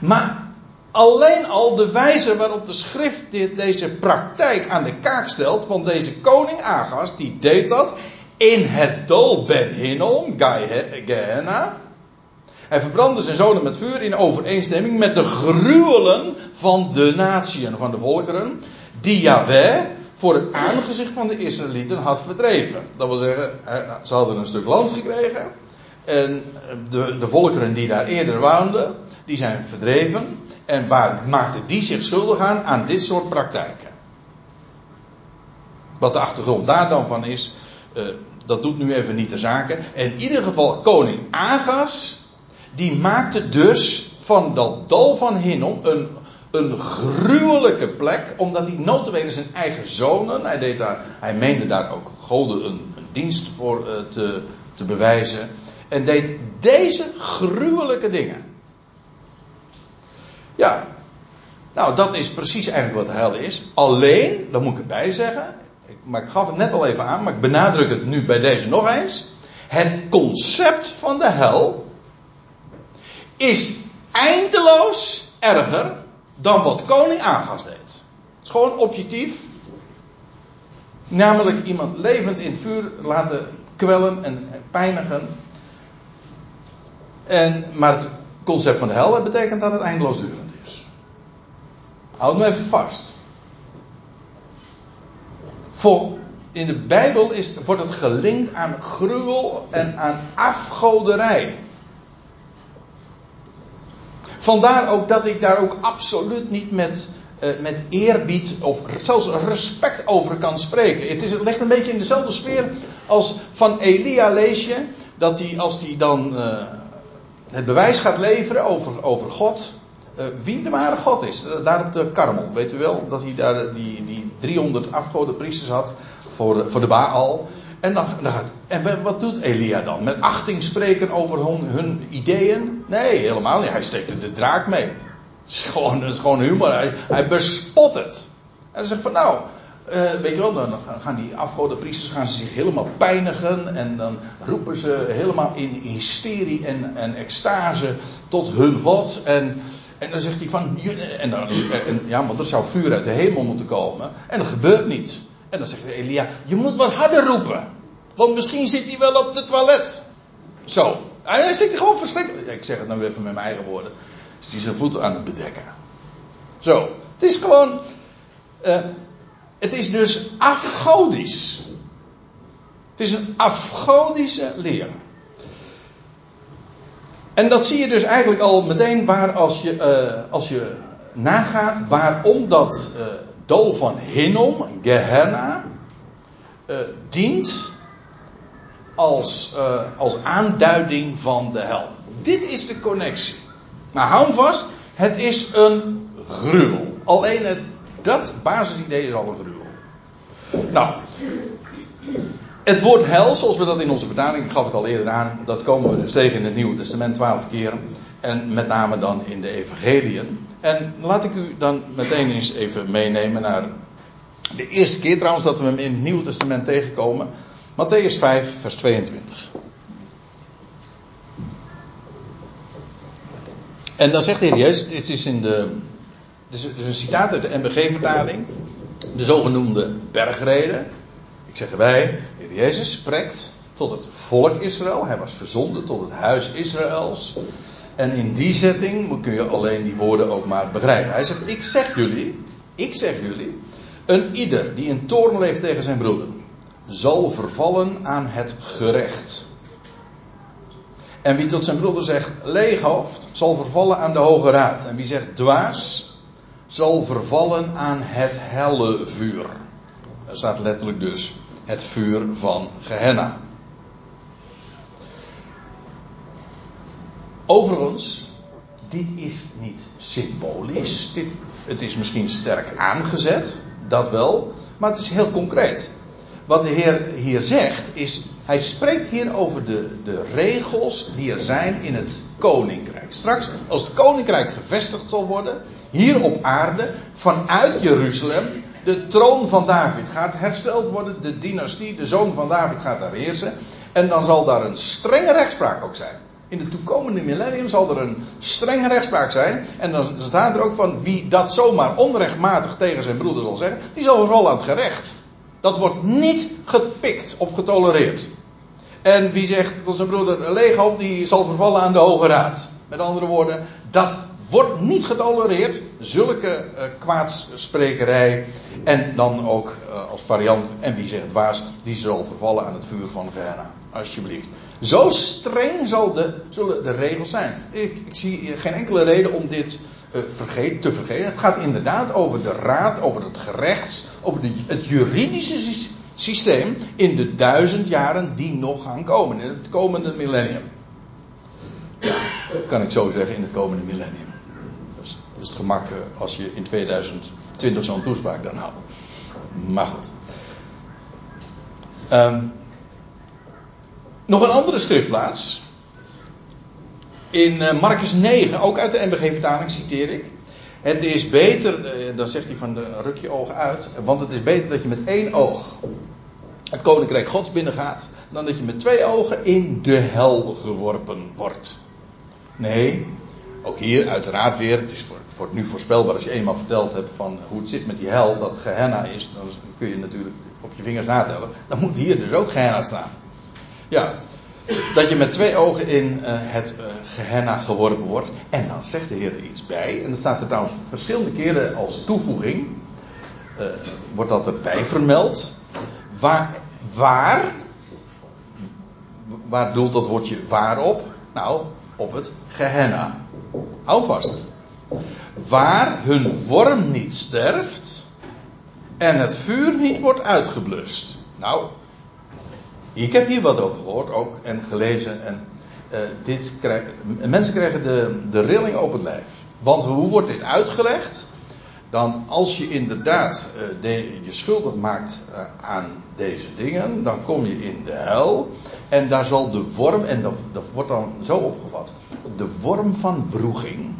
Maar Alleen al de wijze waarop de schrift dit, deze praktijk aan de kaak stelt. Want deze koning Agas, die deed dat in het dal Ben Hinnom, Gehenna. Hij verbrandde zijn zonen met vuur in overeenstemming met de gruwelen van de natieën, van de volkeren. Die Yahweh voor het aangezicht van de Israëlieten had verdreven. Dat wil zeggen, ze hadden een stuk land gekregen. En de, de volkeren die daar eerder woonden, die zijn verdreven. En waar maakte die zich schuldig aan? Aan dit soort praktijken. Wat de achtergrond daar dan van is, uh, dat doet nu even niet de zaken. In ieder geval, koning Agas, die maakte dus van dat dal van Hinnom een, een gruwelijke plek, omdat hij notabene zijn eigen zonen, hij, deed daar, hij meende daar ook goden een, dienst voor uh, te, te bewijzen, en deed deze gruwelijke dingen. Ja, nou dat is precies eigenlijk wat de hel is. Alleen, dat moet ik erbij zeggen, maar ik gaf het net al even aan, maar ik benadruk het nu bij deze nog eens. Het concept van de hel is eindeloos erger dan wat koning Agas deed. Het is gewoon objectief. Namelijk iemand levend in het vuur laten kwellen en pijnigen. En, maar het concept van de hel betekent dat het eindeloos durend Houd me even vast. Voor, in de Bijbel is, wordt het gelinkt aan gruwel en aan afgoderij. Vandaar ook dat ik daar ook absoluut niet met, uh, met eerbied of zelfs respect over kan spreken. Het, is, het ligt een beetje in dezelfde sfeer als van Elia lees je dat hij als hij dan uh, het bewijs gaat leveren over, over God, wie de ware God is. Uh, daar op de Karmel. Weet u wel? Dat hij daar die, die 300 afgoden priesters had. Voor, voor de Baal. En, dan, dan gaat, en wat doet Elia dan? Met achting spreken over hun, hun ideeën? Nee, helemaal niet. Hij steekt de draak mee. Het is gewoon, het is gewoon humor. Hij, hij bespot het. En hij zegt van nou, weet je wel, dan gaan die afgodenpriesters gaan ze zich helemaal pijnigen. En dan roepen ze helemaal in hysterie en, en extase tot hun God. En, en dan zegt hij van. En dan, en, ja, want er zou vuur uit de hemel moeten komen. En dat gebeurt niet. En dan zegt Elia: Je moet wat harder roepen. Want misschien zit hij wel op het toilet. Zo. Hij stikt gewoon verschrikkelijk. Ik zeg het nou even met mijn eigen woorden. Is hij zijn voeten aan het bedekken. Zo. Het is gewoon. Uh, het is dus afgodisch. Het is een afgodische leer. En dat zie je dus eigenlijk al meteen waar als je, uh, als je nagaat waarom dat uh, dal van Hinnom, Gehenna, uh, dient als, als aanduiding van de hel. Dit is de connectie. Maar hou hem vast, het is een gruwel. Alleen het dat basisidee is al een gruwel. Nou, het woord hel, zoals we dat in onze vertaling, ik gaf het al eerder aan, dat komen we dus tegen in het Nieuwe Testament twaalf keer. En met name dan in de evangeliën. En laat ik u dan meteen eens even meenemen naar de eerste keer trouwens dat we hem in het Nieuwe Testament tegenkomen. Matthäus 5, vers 22. En dan zegt de Heer Jezus, dit is in de dus een citaat uit de MBG-vertaling. De zogenoemde bergreden. Ik zeg de Heer Jezus spreekt tot het volk Israël. Hij was gezonden tot het huis Israëls. En in die setting kun je alleen die woorden ook maar begrijpen. Hij zegt, ik zeg jullie, ik zeg jullie, een ieder die in toorn leeft tegen zijn broeder, zal vervallen aan het gerecht. En wie tot zijn broeder zegt leeg hoofd, zal vervallen aan de Hoge Raad. En wie zegt dwaas, zal vervallen aan het helle vuur. Er staat letterlijk dus het vuur van Gehenna. Overigens, dit is niet symbolisch. Dit, het is misschien sterk aangezet, dat wel, maar het is heel concreet. Wat de Heer hier zegt is, hij spreekt hier over de, de regels die er zijn in het koninkrijk. Straks, als het koninkrijk gevestigd zal worden, hier op aarde, vanuit Jeruzalem, de troon van David gaat hersteld worden, de dynastie, de zoon van David gaat daar heersen. En dan zal daar een strenge rechtspraak ook zijn. In de toekomende millennium zal er een strenge rechtspraak zijn. En dan staat er ook van wie dat zomaar onrechtmatig tegen zijn broeder zal zeggen, die zal vervallen aan het gerecht. Dat wordt niet gepikt of getolereerd. En wie zegt tot zijn broeder leeghoofd, die zal vervallen aan de Hoge Raad. Met andere woorden, dat wordt niet getolereerd. Zulke uh, kwaadsprekerij. En dan ook uh, als variant, en wie zegt dwaas, die zal vervallen aan het vuur van Gehenna. Alsjeblieft. Zo streng zal de, zullen de regels zijn. Ik, ik zie geen enkele reden om dit vergeet, te vergeten. Het gaat inderdaad over de raad, over het gerechts, over de, het juridische systeem in de duizend jaren die nog gaan komen. In het komende millennium. Kan ik zo zeggen, in het komende millennium. Is het gemak eh, als je in 2020 zo'n toespraak dan houdt. Maar goed. Um, nog een andere schriftplaats. In uh, Marcus 9, ook uit de MBG-vertaling citeer ik. Het is beter, uh, dan zegt hij van de, ruk je ogen uit, want het is beter dat je met één oog het koninkrijk Gods binnengaat, dan dat je met twee ogen in de hel geworpen wordt. Nee, ook hier uiteraard weer, het is voor, voor nu voorspelbaar als je eenmaal verteld hebt van hoe het zit met die hel, dat Gehenna is, dan kun je natuurlijk op je vingers natellen. Dan moet hier dus ook Gehenna staan. Ja, dat je met twee ogen in uh, het uh, Gehenna geworpen wordt. En dan zegt de Heer er iets bij. En dat staat er trouwens verschillende keren als toevoeging. Uh, wordt dat erbij vermeld. Waar, waar, waar doelt dat woordje waar op? Nou, op het Gehenna. Hou vast. Waar hun worm niet sterft en het vuur niet wordt uitgeblust. Nou, ik heb hier wat over gehoord ook en gelezen. En uh, dit mensen krijgen de, de rilling op het lijf. Want hoe wordt dit uitgelegd? Dan als je inderdaad uh, je schuldig maakt uh, aan deze dingen, dan kom je in de hel. En daar zal de worm, en dat, wordt dan zo opgevat, de worm van wroeging.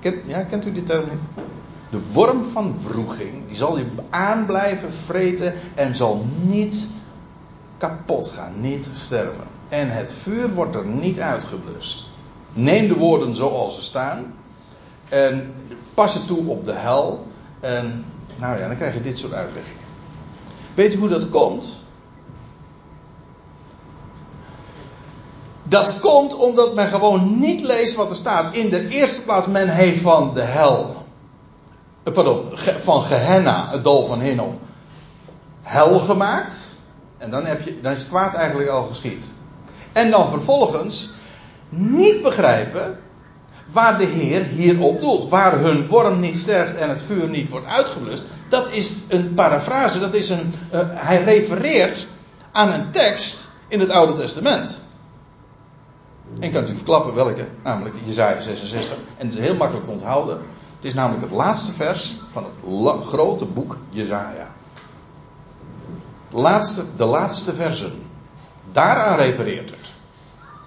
Ik ken, ja, kent u die term niet? De worm van wroeging, die zal je aan blijven vreten en zal niet kapot gaan, niet sterven. En het vuur wordt er niet uitgeblust. Neem de woorden zoals ze staan. En pas het toe op de hel. En nou ja, dan krijg je dit soort uitleggingen. Weet u hoe dat komt? Dat komt omdat men gewoon niet leest wat er staat. In de eerste plaats, men heeft van de hel. Eh, pardon, van Gehenna, het dal van Hinnom, hel gemaakt. En dan, heb je, dan is het kwaad eigenlijk al geschied. En dan vervolgens niet begrijpen waar de Heer hierop doelt. Waar hun worm niet sterft en het vuur niet wordt uitgeblust. Dat is een parafrase. Dat is een, uh, hij refereert aan een tekst in het Oude Testament. En kan u verklappen welke, namelijk Jezaja 66. En het is heel makkelijk te onthouden. Het is namelijk het laatste vers van het grote boek Jezaja. Laatste, de laatste versen. Daaraan refereert het.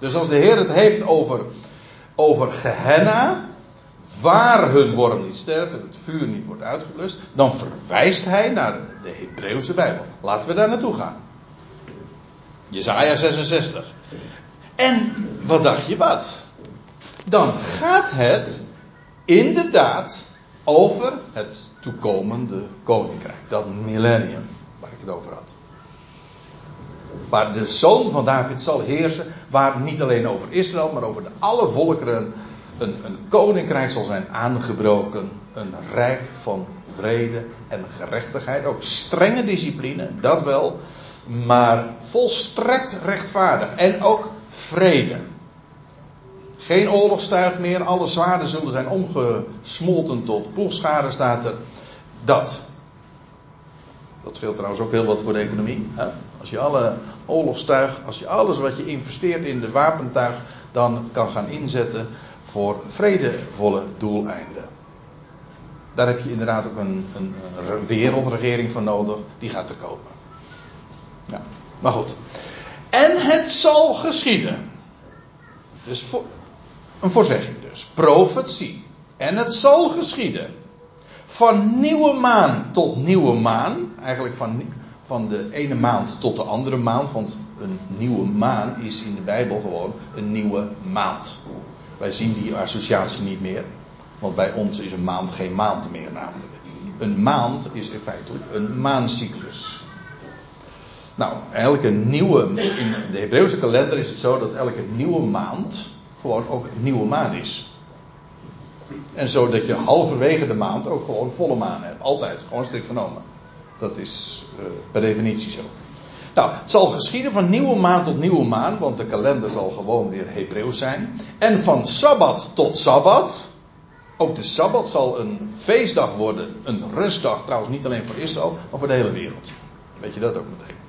Dus als de Heer het heeft over, over Gehenna, waar hun worm niet sterft en het vuur niet wordt uitgeblust, dan verwijst hij naar de Hebreeuwse Bijbel. Laten we daar naartoe gaan. Jezaja 66. En wat dacht je wat? Dan gaat het inderdaad over het toekomende koninkrijk. Dat millennium waar ik het over had. Waar de zoon van David zal heersen. Waar niet alleen over Israël, maar over de alle volkeren een, een koninkrijk zal zijn aangebroken. Een rijk van vrede en gerechtigheid. Ook strenge discipline, dat wel. Maar volstrekt rechtvaardig. En ook vrede. Geen oorlogstuig meer, alle zwaarden zullen zijn omgesmolten tot ploegschade, staat er. Dat. Dat scheelt trouwens ook heel wat voor de economie. Als je alle oorlogstuig, als je alles wat je investeert in de wapentuig, dan kan gaan inzetten voor vredevolle doeleinden. Daar heb je inderdaad ook een, een, wereldregering voor nodig, die gaat er komen. Maar goed. En het zal geschieden. Dus een voorzegging dus. Profetie. En het zal geschieden. Van nieuwe maan tot nieuwe maan. Eigenlijk van, van de ene maand tot de andere maand. Want een nieuwe maan is in de Bijbel gewoon een nieuwe maand. Wij zien die associatie niet meer. Want bij ons is een maand geen maand meer namelijk. Een maand is in feite een maancyclus. Nou, elke nieuwe. In de Hebreeuwse kalender is het zo dat elke nieuwe maand gewoon ook een nieuwe maan is. En zo dat je halverwege de maand ook gewoon volle maan hebt. Altijd, gewoon strikt genomen. Dat is uh, per definitie zo. Nou, het zal geschieden van nieuwe maan tot nieuwe maan, want de kalender zal gewoon weer Hebreeuws zijn. En van sabbat tot sabbat. Ook de sabbat zal een feestdag worden, een rustdag, trouwens niet alleen voor Israël, maar voor de hele wereld. Weet je dat ook meteen?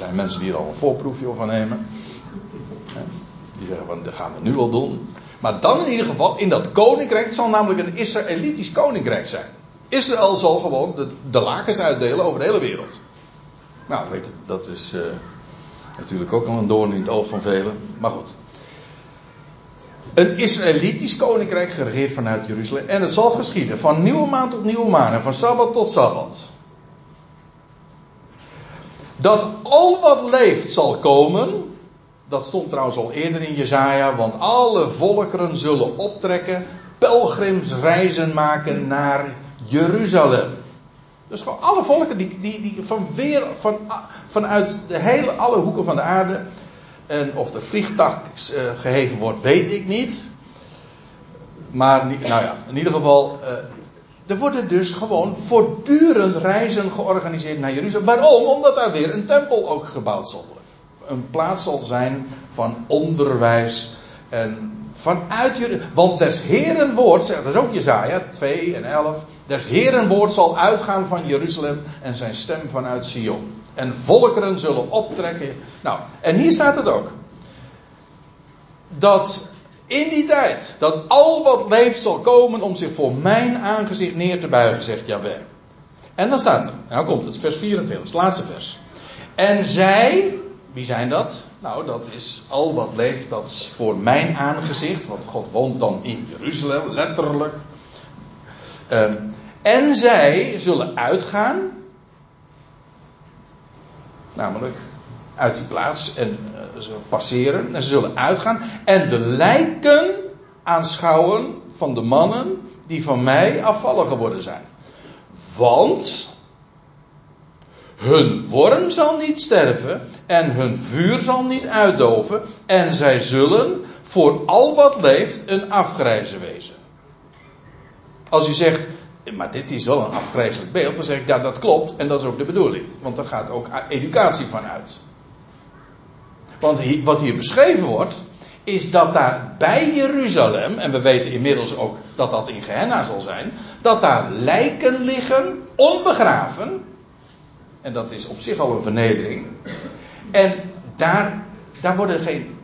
Zijn mensen die er al een voorproefje van nemen. Die zeggen van, dat gaan we nu wel doen. Maar dan in ieder geval, in dat koninkrijk, het zal namelijk een Israëlitisch koninkrijk zijn. Israël zal gewoon de, lakens uitdelen over de hele wereld. Nou, weet je, dat is uh, natuurlijk ook al een doorn in het oog van velen. Maar goed. Een Israëlitisch koninkrijk geregeerd vanuit Jeruzalem. En het zal geschieden van nieuwe maand tot nieuwe maand. En van sabbat tot sabbat. Dat al wat leeft zal komen. Dat stond trouwens al eerder in Jezaja. Want alle volkeren zullen optrekken. Pelgrimsreizen maken naar Jeruzalem. Dus gewoon alle volken die, die, die van weer, van, vanuit de hele, alle hoeken van de aarde. En of de vliegtuig uh, geheven wordt, weet ik niet. Maar nou ja, in ieder geval. Er worden dus gewoon voortdurend reizen georganiseerd naar Jeruzalem. Waarom? Omdat daar weer een tempel ook gebouwd zal worden. Een plaats zal zijn van onderwijs en vanuit jullie. Want des Heren woord, dat is ook Jezaja 2 en 11. Des Heren woord zal uitgaan van Jeruzalem en zijn stem vanuit Sion. En volkeren zullen optrekken. Nou, en hier staat het ook. Dat in die tijd, dat al wat leeft zal komen om zich voor mijn aangezicht neer te buigen, zegt Jahweh. En dan staat er, nou komt het, vers 24, het laatste vers. En zij, wie zijn dat? Nou, dat is al wat leeft, dat is voor mijn aangezicht, want God woont dan in Jeruzalem, letterlijk. Um, En zij zullen uitgaan, namelijk uit die plaats en ze passeren en ze zullen uitgaan en de lijken aanschouwen van de mannen die van mij afvallen geworden zijn. Want hun worm zal niet sterven en hun vuur zal niet uitdoven en zij zullen voor al wat leeft een afgrijzen wezen. Als u zegt, maar dit is wel een afgrijzelijk beeld, dan zeg ik, ja dat klopt en dat is ook de bedoeling. Want er gaat ook educatie van uit. Want wat hier beschreven wordt, is dat daar bij Jeruzalem, en we weten inmiddels ook dat dat in Gehenna zal zijn, dat daar lijken liggen, onbegraven. En dat is op zich al een vernedering. En daar, daar worden geen,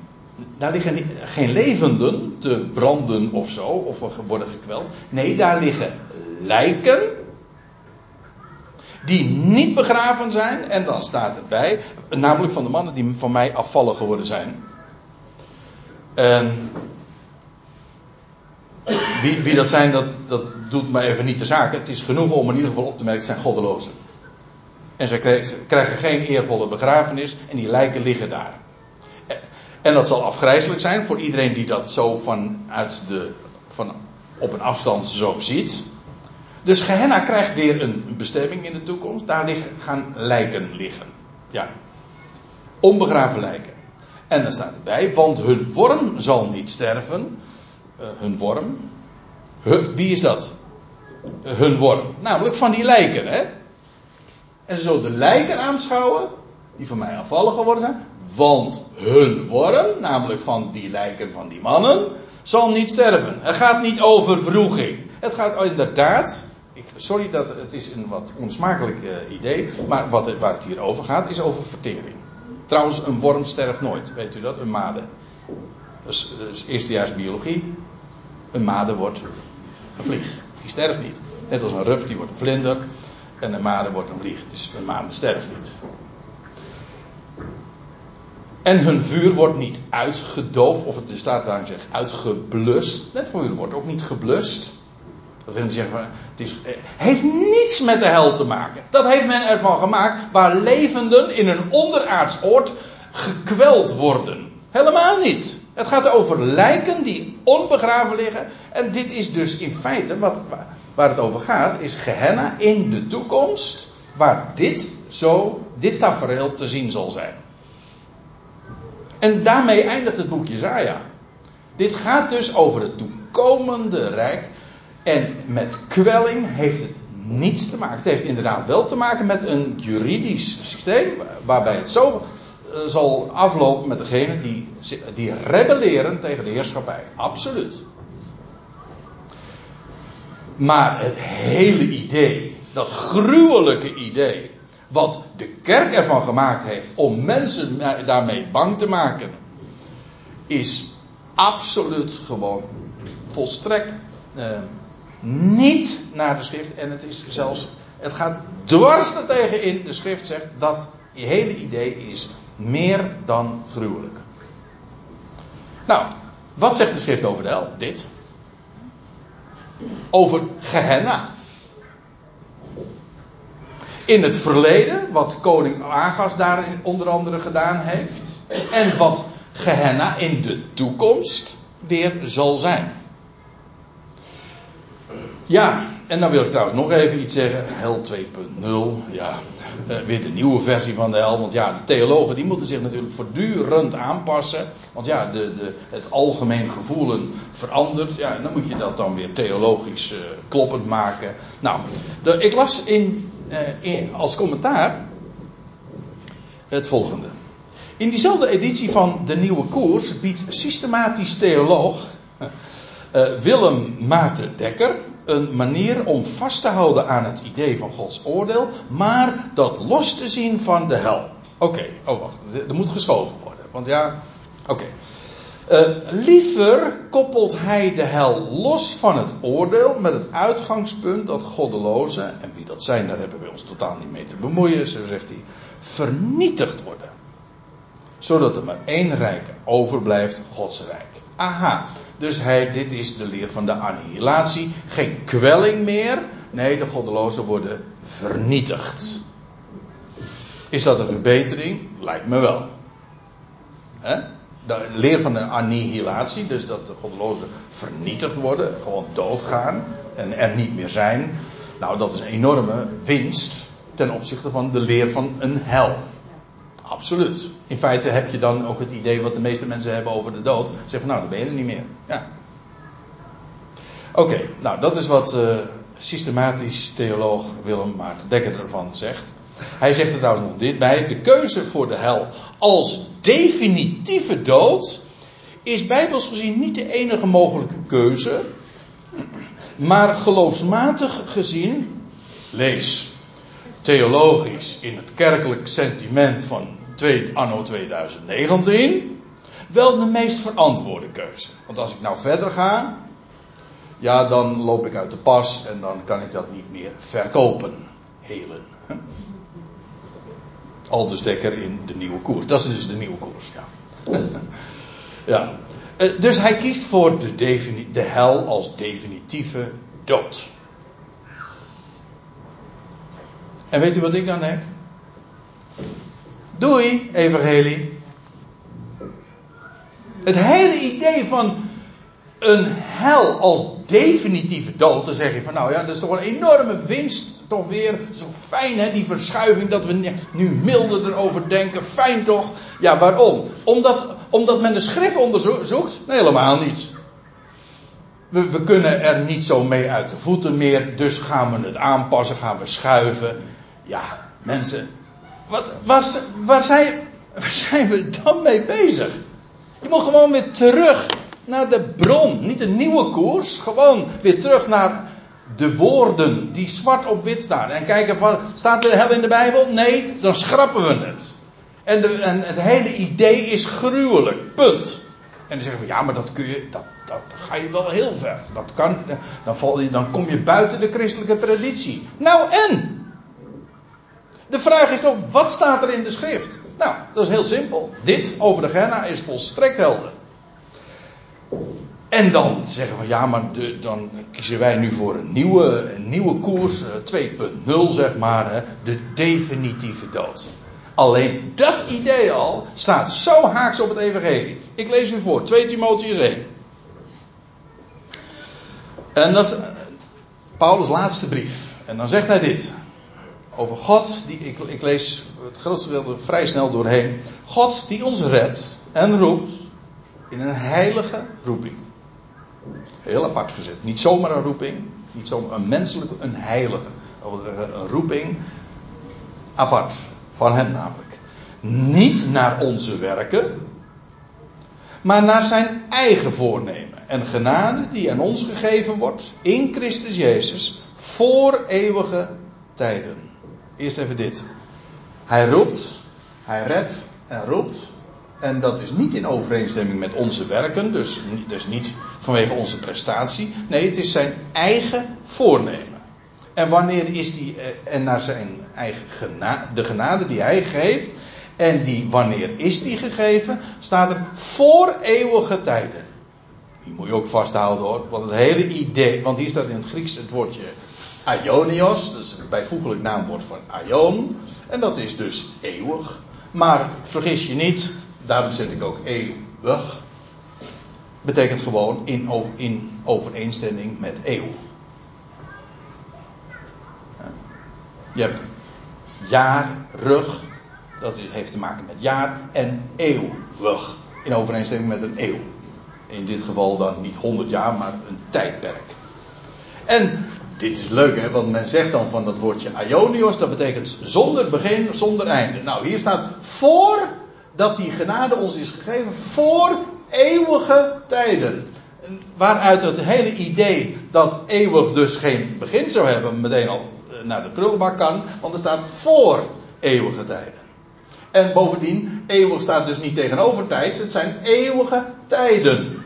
daar liggen geen levenden te branden of zo, of worden gekweld. Nee, daar liggen lijken. Die niet begraven zijn. En dan staat erbij, namelijk van de mannen die van mij afvallen geworden zijn. En wie, wie dat zijn, dat, dat doet me even niet de zaak. Het is genoeg om in ieder geval op te merken, zijn goddelozen. En ze krijgen geen eervolle begrafenis en die lijken liggen daar. En dat zal afgrijzelijk zijn voor iedereen die dat zo vanuit de, van op een afstand zo ziet. Dus Gehenna krijgt weer een bestemming in de toekomst. Daar liggen, gaan lijken liggen. Ja. Onbegraven lijken. En dan staat erbij, want hun worm zal niet sterven. Uh, hun worm. wie is dat? hun worm. Namelijk van die lijken, hè? En ze zullen de lijken aanschouwen, die van mij afvallen geworden zijn. Want hun worm, namelijk van die lijken van die mannen, zal niet sterven. Het gaat niet over vroeging. Het gaat inderdaad. Sorry dat het is een wat onsmakelijk uh, idee. Maar wat, waar het hier over gaat, is over vertering. Trouwens, een worm sterft nooit. Weet u dat? Een made. Dat is, dat eerstejaars biologie. Een made wordt een vlieg. Die sterft niet. Net als een rups, die wordt een vlinder. En een made wordt een vlieg. Dus een made sterft niet. En hun vuur wordt niet uitgedoofd, of het de staat zegt uitgeblust. Net vuur wordt ook niet geblust. Dat wil zeggen het eh, heeft niets met de hel te maken. Dat heeft men ervan gemaakt waar levenden in een onderaards oord gekweld worden. Helemaal niet. Het gaat over lijken die onbegraven liggen. En dit is dus in feite, wat, waar het over gaat, is Gehenna in de toekomst. Waar dit zo, dit tafereel te zien zal zijn. En daarmee eindigt het boek Jezaja. Dit gaat dus over het toekomende rijk. En met kwelling heeft het niets te maken. Het heeft inderdaad wel te maken met een juridisch systeem. Waarbij het zo eh, zal aflopen met degenen die, die rebelleren tegen de heerschappij. Absoluut. Maar het hele idee, dat gruwelijke idee, wat de kerk ervan gemaakt heeft om mensen daarmee bang te maken, is absoluut gewoon volstrekt eh, niet naar de schrift. En het is zelfs, het gaat dwars tegen in. De schrift zegt dat je hele idee is meer dan gruwelijk. Nou, wat zegt de schrift over de hel? Dit. Over Gehenna. In het verleden, wat koning Agas daar onder andere gedaan heeft. En wat Gehenna in de toekomst weer zal zijn. Ja, en dan wil ik trouwens nog even iets zeggen. Hel 2.0, ja, uh, weer de nieuwe versie van de hel. Want ja, de theologen die moeten zich natuurlijk voortdurend aanpassen. Want ja, de, de, het algemeen gevoelen verandert. Ja, en dan moet je dat dan weer theologisch uh, kloppend maken. Nou, ik las in, uh, in, als commentaar het volgende. In diezelfde editie van de nieuwe koers biedt systematisch theoloog Willem Maarten Dekker een manier om vast te houden aan het idee van Gods oordeel, maar dat los te zien van de hel. Oké, oh wacht, er moet geschoven worden. Want ja, oké. Uh, liever koppelt hij de hel los van het oordeel met het uitgangspunt dat goddelozen, en wie dat zijn, daar hebben we ons totaal niet mee te bemoeien, zo zegt hij, vernietigd worden. Zodat er maar één rijk overblijft, Gods rijk. Aha, dus hij, dit is de leer van de annihilatie. Geen kwelling meer, Nee, de goddelozen worden vernietigd. Is dat een verbetering? Lijkt me wel. De leer van de annihilatie, dus dat de goddelozen vernietigd worden, gewoon doodgaan en er niet meer zijn. Nou, dat is een enorme winst ten opzichte van de leer van een hel. Absoluut. In feite heb je dan ook het idee wat de meeste mensen hebben over de dood. Zeggen, nou, dan ben je er niet meer. Ja. Oké, nou, dat is wat uh, systematisch theoloog Willem Maarten Dekker ervan zegt. Hij zegt er trouwens nog dit bij. De keuze voor de hel als definitieve dood is bijbels gezien niet de enige mogelijke keuze. Maar geloofsmatig gezien, lees theologisch in het kerkelijk sentiment van anno 2019, wel de meest verantwoorde keuze. Want als ik nou verder ga, ja, dan loop ik uit de pas en dan kan ik dat niet meer verkopen. Helen. Aldus Dekker in de nieuwe koers. Dat is dus de nieuwe koers, ja. ja. Eh, dus hij kiest voor de, de hel als definitieve dood. En weet u wat ik dan heb? Doei, evangelie. Het hele idee van een hel als definitieve dood, dan zeg je van nou ja, dat is toch een enorme winst, toch weer. Zo fijn hè, die verschuiving dat we nu milder erover denken. Fijn toch? Ja, waarom? Omdat, omdat men de schrift onderzoekt? Helemaal niet. We, we kunnen er niet zo mee uit de voeten meer, dus gaan we het aanpassen, gaan we schuiven. Ja, mensen, wat, waar, waar, zijn, waar zijn we dan mee bezig? Je moet gewoon weer terug naar de bron. Niet een nieuwe koers, gewoon weer terug naar de woorden die zwart op wit staan. En kijken, van, staat er hel in de Bijbel? Nee, dan schrappen we het. En, de, en het hele idee is gruwelijk, punt. En dan zeggen we, ja, maar dat kun je, dat, dat ga je wel heel ver. Dat kan, dan, val je, dan kom je buiten de christelijke traditie. Nou en? De vraag is toch, wat staat er in de schrift? Nou, dat is heel simpel. Dit over de Gerna is volstrekt helder. En dan zeggen we, ja, maar de, dan kiezen wij nu voor een nieuwe, nieuwe koers, 2.0 eh, zeg maar, hè, de definitieve dood. Alleen dat idee al staat zo haaks op het evangelie. Ik lees u voor, 2 Timotheus 1. En dat is eh, Paulus' laatste brief. En dan zegt hij dit. Over God, die, ik, ik lees het grootste gedeelte vrij snel doorheen. God die ons redt en roept in een heilige roeping. Heel apart gezet. Niet zomaar een roeping, niet zomaar een menselijke, een heilige. Een roeping apart van hem namelijk. Niet naar onze werken, maar naar zijn eigen voornemen en genade die aan ons gegeven wordt in Christus Jezus voor eeuwige tijden. Eerst even dit. Hij roept, hij redt en roept en dat is niet in overeenstemming met onze werken, dus, dus niet vanwege onze prestatie. Nee, het is zijn eigen voornemen. En wanneer is die, eh, en naar zijn eigen genade, de genade die hij geeft, en die, wanneer is die gegeven, staat er voor eeuwige tijden. Die moet je ook vasthouden hoor, want het hele idee, want hier staat in het Grieks het woordje aionios, dat is een bijvoeglijk naamwoord voor aion, en dat is dus eeuwig. Maar vergis je niet, daarom zet ik ook eeuwig. Betekent gewoon in, in overeenstemming met eeuw. Je hebt jaarrug, dat heeft te maken met jaar, en eeuwig. In overeenstemming met een eeuw. In dit geval dan niet 100 jaar, maar een tijdperk. En dit is leuk, hè, want men zegt dan van dat woordje aionios, dat betekent zonder begin, zonder einde. Nou, hier staat voor dat die genade ons is gegeven voor eeuwige tijden. Waaruit het hele idee dat eeuwig dus geen begin zou hebben, meteen al eh, naar de prullenbak kan, want er staat voor eeuwige tijden. En bovendien, eeuwig staat dus niet tegenover tijd, het zijn eeuwige tijden.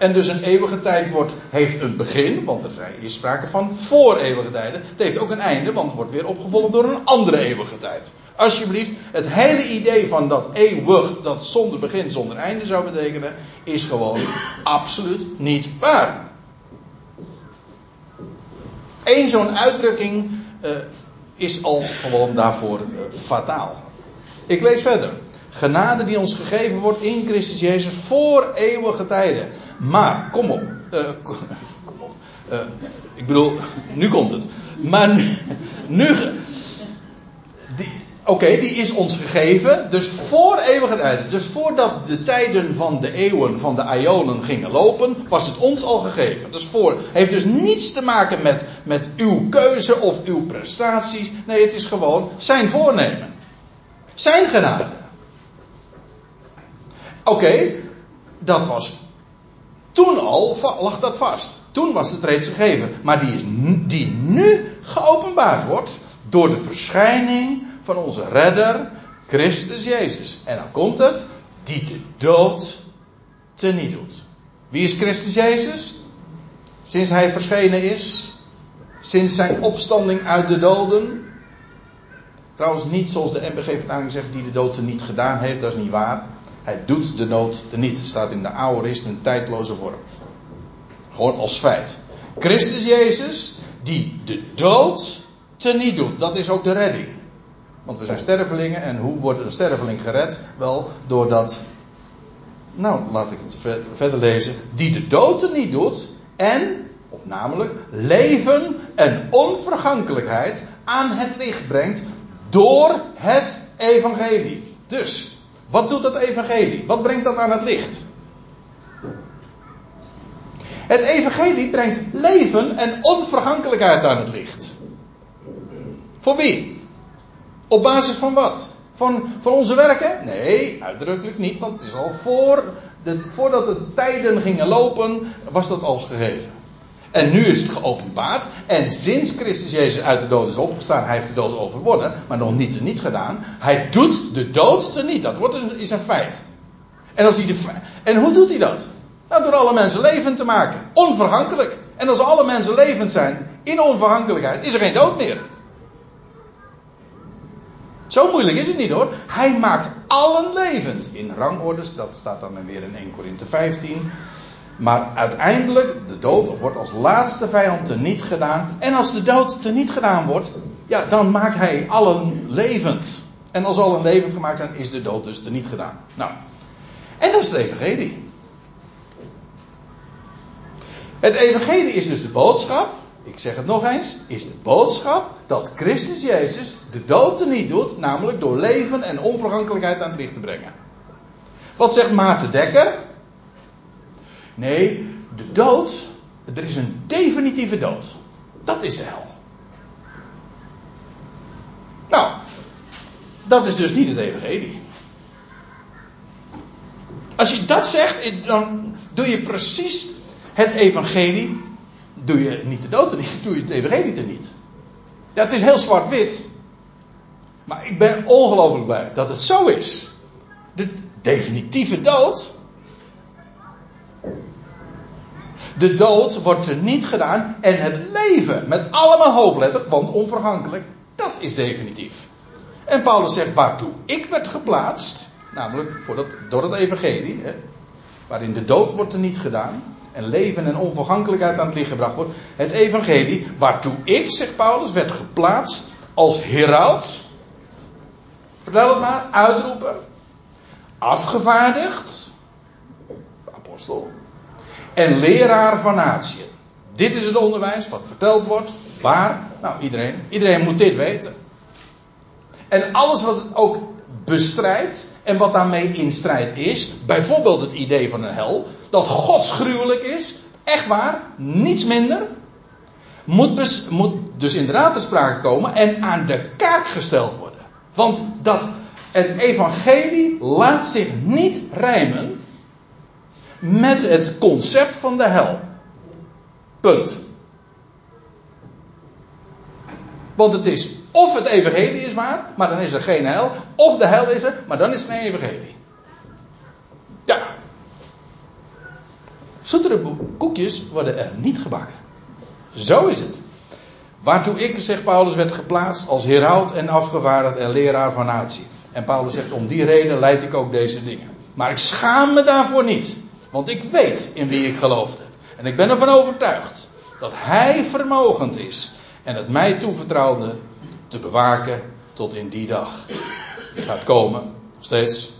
En dus een eeuwige tijd wordt, heeft een begin, want er is sprake van voor eeuwige tijden. Het heeft ook een einde, want het wordt weer opgevolgd door een andere eeuwige tijd. Alsjeblieft, het hele idee van dat eeuwig, dat zonder begin, zonder einde zou betekenen, is gewoon absoluut niet waar. Eén zo'n uitdrukking uh, is al gewoon daarvoor uh, fataal. Ik lees verder. Genade die ons gegeven wordt in Christus Jezus voor eeuwige tijden. Maar, kom op. Uh, kom op. ik bedoel, nu komt het. Maar nu. nu Oké, die is ons gegeven. Dus voor eeuwige tijden. Dus voordat de tijden van de eeuwen, van de ionen gingen lopen, was het ons al gegeven. Dus voor. Heeft dus niets te maken met, met uw keuze of uw prestaties. Nee, het is gewoon zijn voornemen. Zijn genade. Oké, dat was. Toen al lag dat vast. Toen was het reeds gegeven. Maar die, is, die nu geopenbaard wordt door de verschijning van onze redder, Christus Jezus. En dan komt het, die de dood teniet doet. Wie is Christus Jezus? Sinds hij verschenen is, sinds zijn opstanding uit de doden. Trouwens niet zoals de NBG-vertaling zegt, die de dood niet gedaan heeft, dat is niet waar. Hij doet de dood niet. Het staat in de aorist een tijdloze vorm. Gewoon als feit. Christus Jezus, die de dood teniet doet. Dat is ook de redding. Want we zijn stervelingen en hoe wordt een sterveling gered? Wel, doordat, nou laat ik het verder lezen, die de dood er niet doet en, of namelijk, leven en onvergankelijkheid aan het licht brengt door het evangelie. Dus, wat doet dat evangelie? Wat brengt dat aan het licht? Het evangelie brengt leven en onvergankelijkheid aan het licht. Voor wie? Op basis van wat? Van, van onze werken? Nee, uitdrukkelijk niet, want het is al voor de, voordat de tijden gingen lopen, was dat al gegeven. En nu is het geopenbaard. En sinds Christus Jezus uit de dood is opgestaan, hij heeft de dood overwonnen, maar nog niet te niet gedaan. Hij doet de dood te niet. Dat wordt is een feit. En, als hij de, en hoe doet hij dat? Nou, door alle mensen levend te maken. Onvergankelijk. En als alle mensen levend zijn in onvergankelijkheid, is er geen dood meer. Zo moeilijk is het niet hoor. Hij maakt allen levend. In rangordes, dat staat dan weer in 1 Korinthe 15. Maar uiteindelijk, de dood wordt als laatste vijand teniet gedaan. En als de dood teniet gedaan wordt, ja, dan maakt hij allen levend. En als allen levend gemaakt zijn, is de dood dus teniet gedaan. Nou, en dat is het evangelie. Het evangelie is dus de boodschap ik zeg het nog eens, is de boodschap dat Christus Jezus de dood niet doet, namelijk door leven en onvergankelijkheid aan het licht te brengen. Wat zegt Maarten Dekker? Nee, de dood, er is een definitieve dood. Dat is de hel. Nou, dat is dus niet het evangelie. Als je dat zegt, dan doe je precies het evangelie doe je niet de dood niet, doe je het evangelie niet. Ja, het is heel zwart-wit. Maar ik ben ongelooflijk blij dat het zo is. De definitieve dood. De dood wordt er niet gedaan en het leven met allemaal hoofdletter, want onvergankelijk, dat is definitief. En Paulus zegt waartoe ik werd geplaatst, namelijk voor dat, door het evangelie, hè, waarin de dood wordt er niet gedaan, en leven en onvergankelijkheid aan het licht gebracht wordt. Het evangelie, waartoe ik, zegt Paulus, werd geplaatst als heraut. Vertel het maar, uitroepen. Afgevaardigd. Apostel. En leraar van natie. Dit is het onderwijs wat verteld wordt. Waar? Nou, iedereen. Iedereen moet dit weten. En alles wat het ook bestrijdt. En wat daarmee in strijd is. Bijvoorbeeld het idee van een hel dat godsgruwelijk is, echt waar, niets minder, moet, moet dus inderdaad ter sprake komen en aan de kaak gesteld worden. Want dat het evangelie laat zich niet rijmen met het concept van de hel. Punt. Want het is of het evangelie is waar, maar dan is er geen hel, of de hel is er, maar dan is er geen evangelie. Ja, Zoetere koekjes worden er niet gebakken. Zo is het. Waartoe ik, zegt Paulus, werd geplaatst als heraut en afgevaardigd en leraar van natie. En Paulus zegt, om die reden leid ik ook deze dingen. Maar ik schaam me daarvoor niet. Want ik weet in wie ik geloofde, heb. En ik ben ervan overtuigd dat Hij vermogend is en het mij toevertrouwde te bewaken tot in die dag. Die gaat komen, steeds.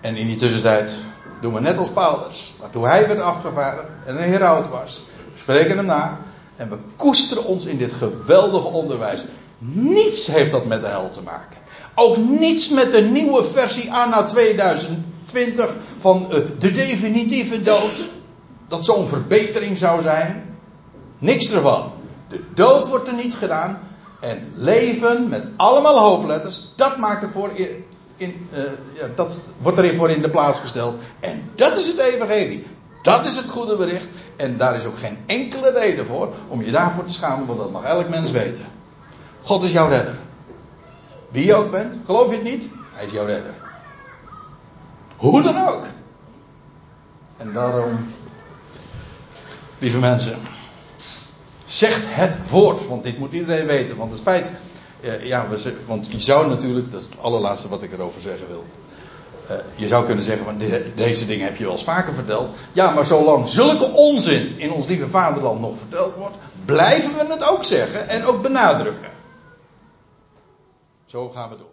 En in die tussentijd doen we net als Paulus. Maar toen hij werd afgevaardigd en een heroud was, we spreken hem na en we koesteren ons in dit geweldige onderwijs. Niets heeft dat met de hel te maken. Ook niets met de nieuwe versie Anna 2000, 20 van eh, de definitieve dood. Dat zo'n verbetering zou zijn. Niks ervan. De dood wordt er niet gedaan. En leven met allemaal hoofdletters, dat maakt ervoor in, eh, ja, dat wordt erin voor in de plaats gesteld. En dat is het evangelie. Dat is het goede bericht. En daar is ook geen enkele reden voor om je daarvoor te schamen, want dat mag elk mens weten. God is jouw redder. Wie je ook bent, geloof je het niet? Hij is jouw redder. Hoe dan ook. En daarom, lieve mensen, zegt het voort, want dit moet iedereen weten. Want het feit, eh, ja, want je zou natuurlijk, dat is het allerlaatste wat ik erover zeggen wil. Uh, je zou kunnen zeggen, deze dingen heb je wel eens vaker verteld. Ja, maar zolang zulke onzin in ons lieve vaderland nog verteld wordt, blijven we het ook zeggen en ook benadrukken. Zo gaan we door.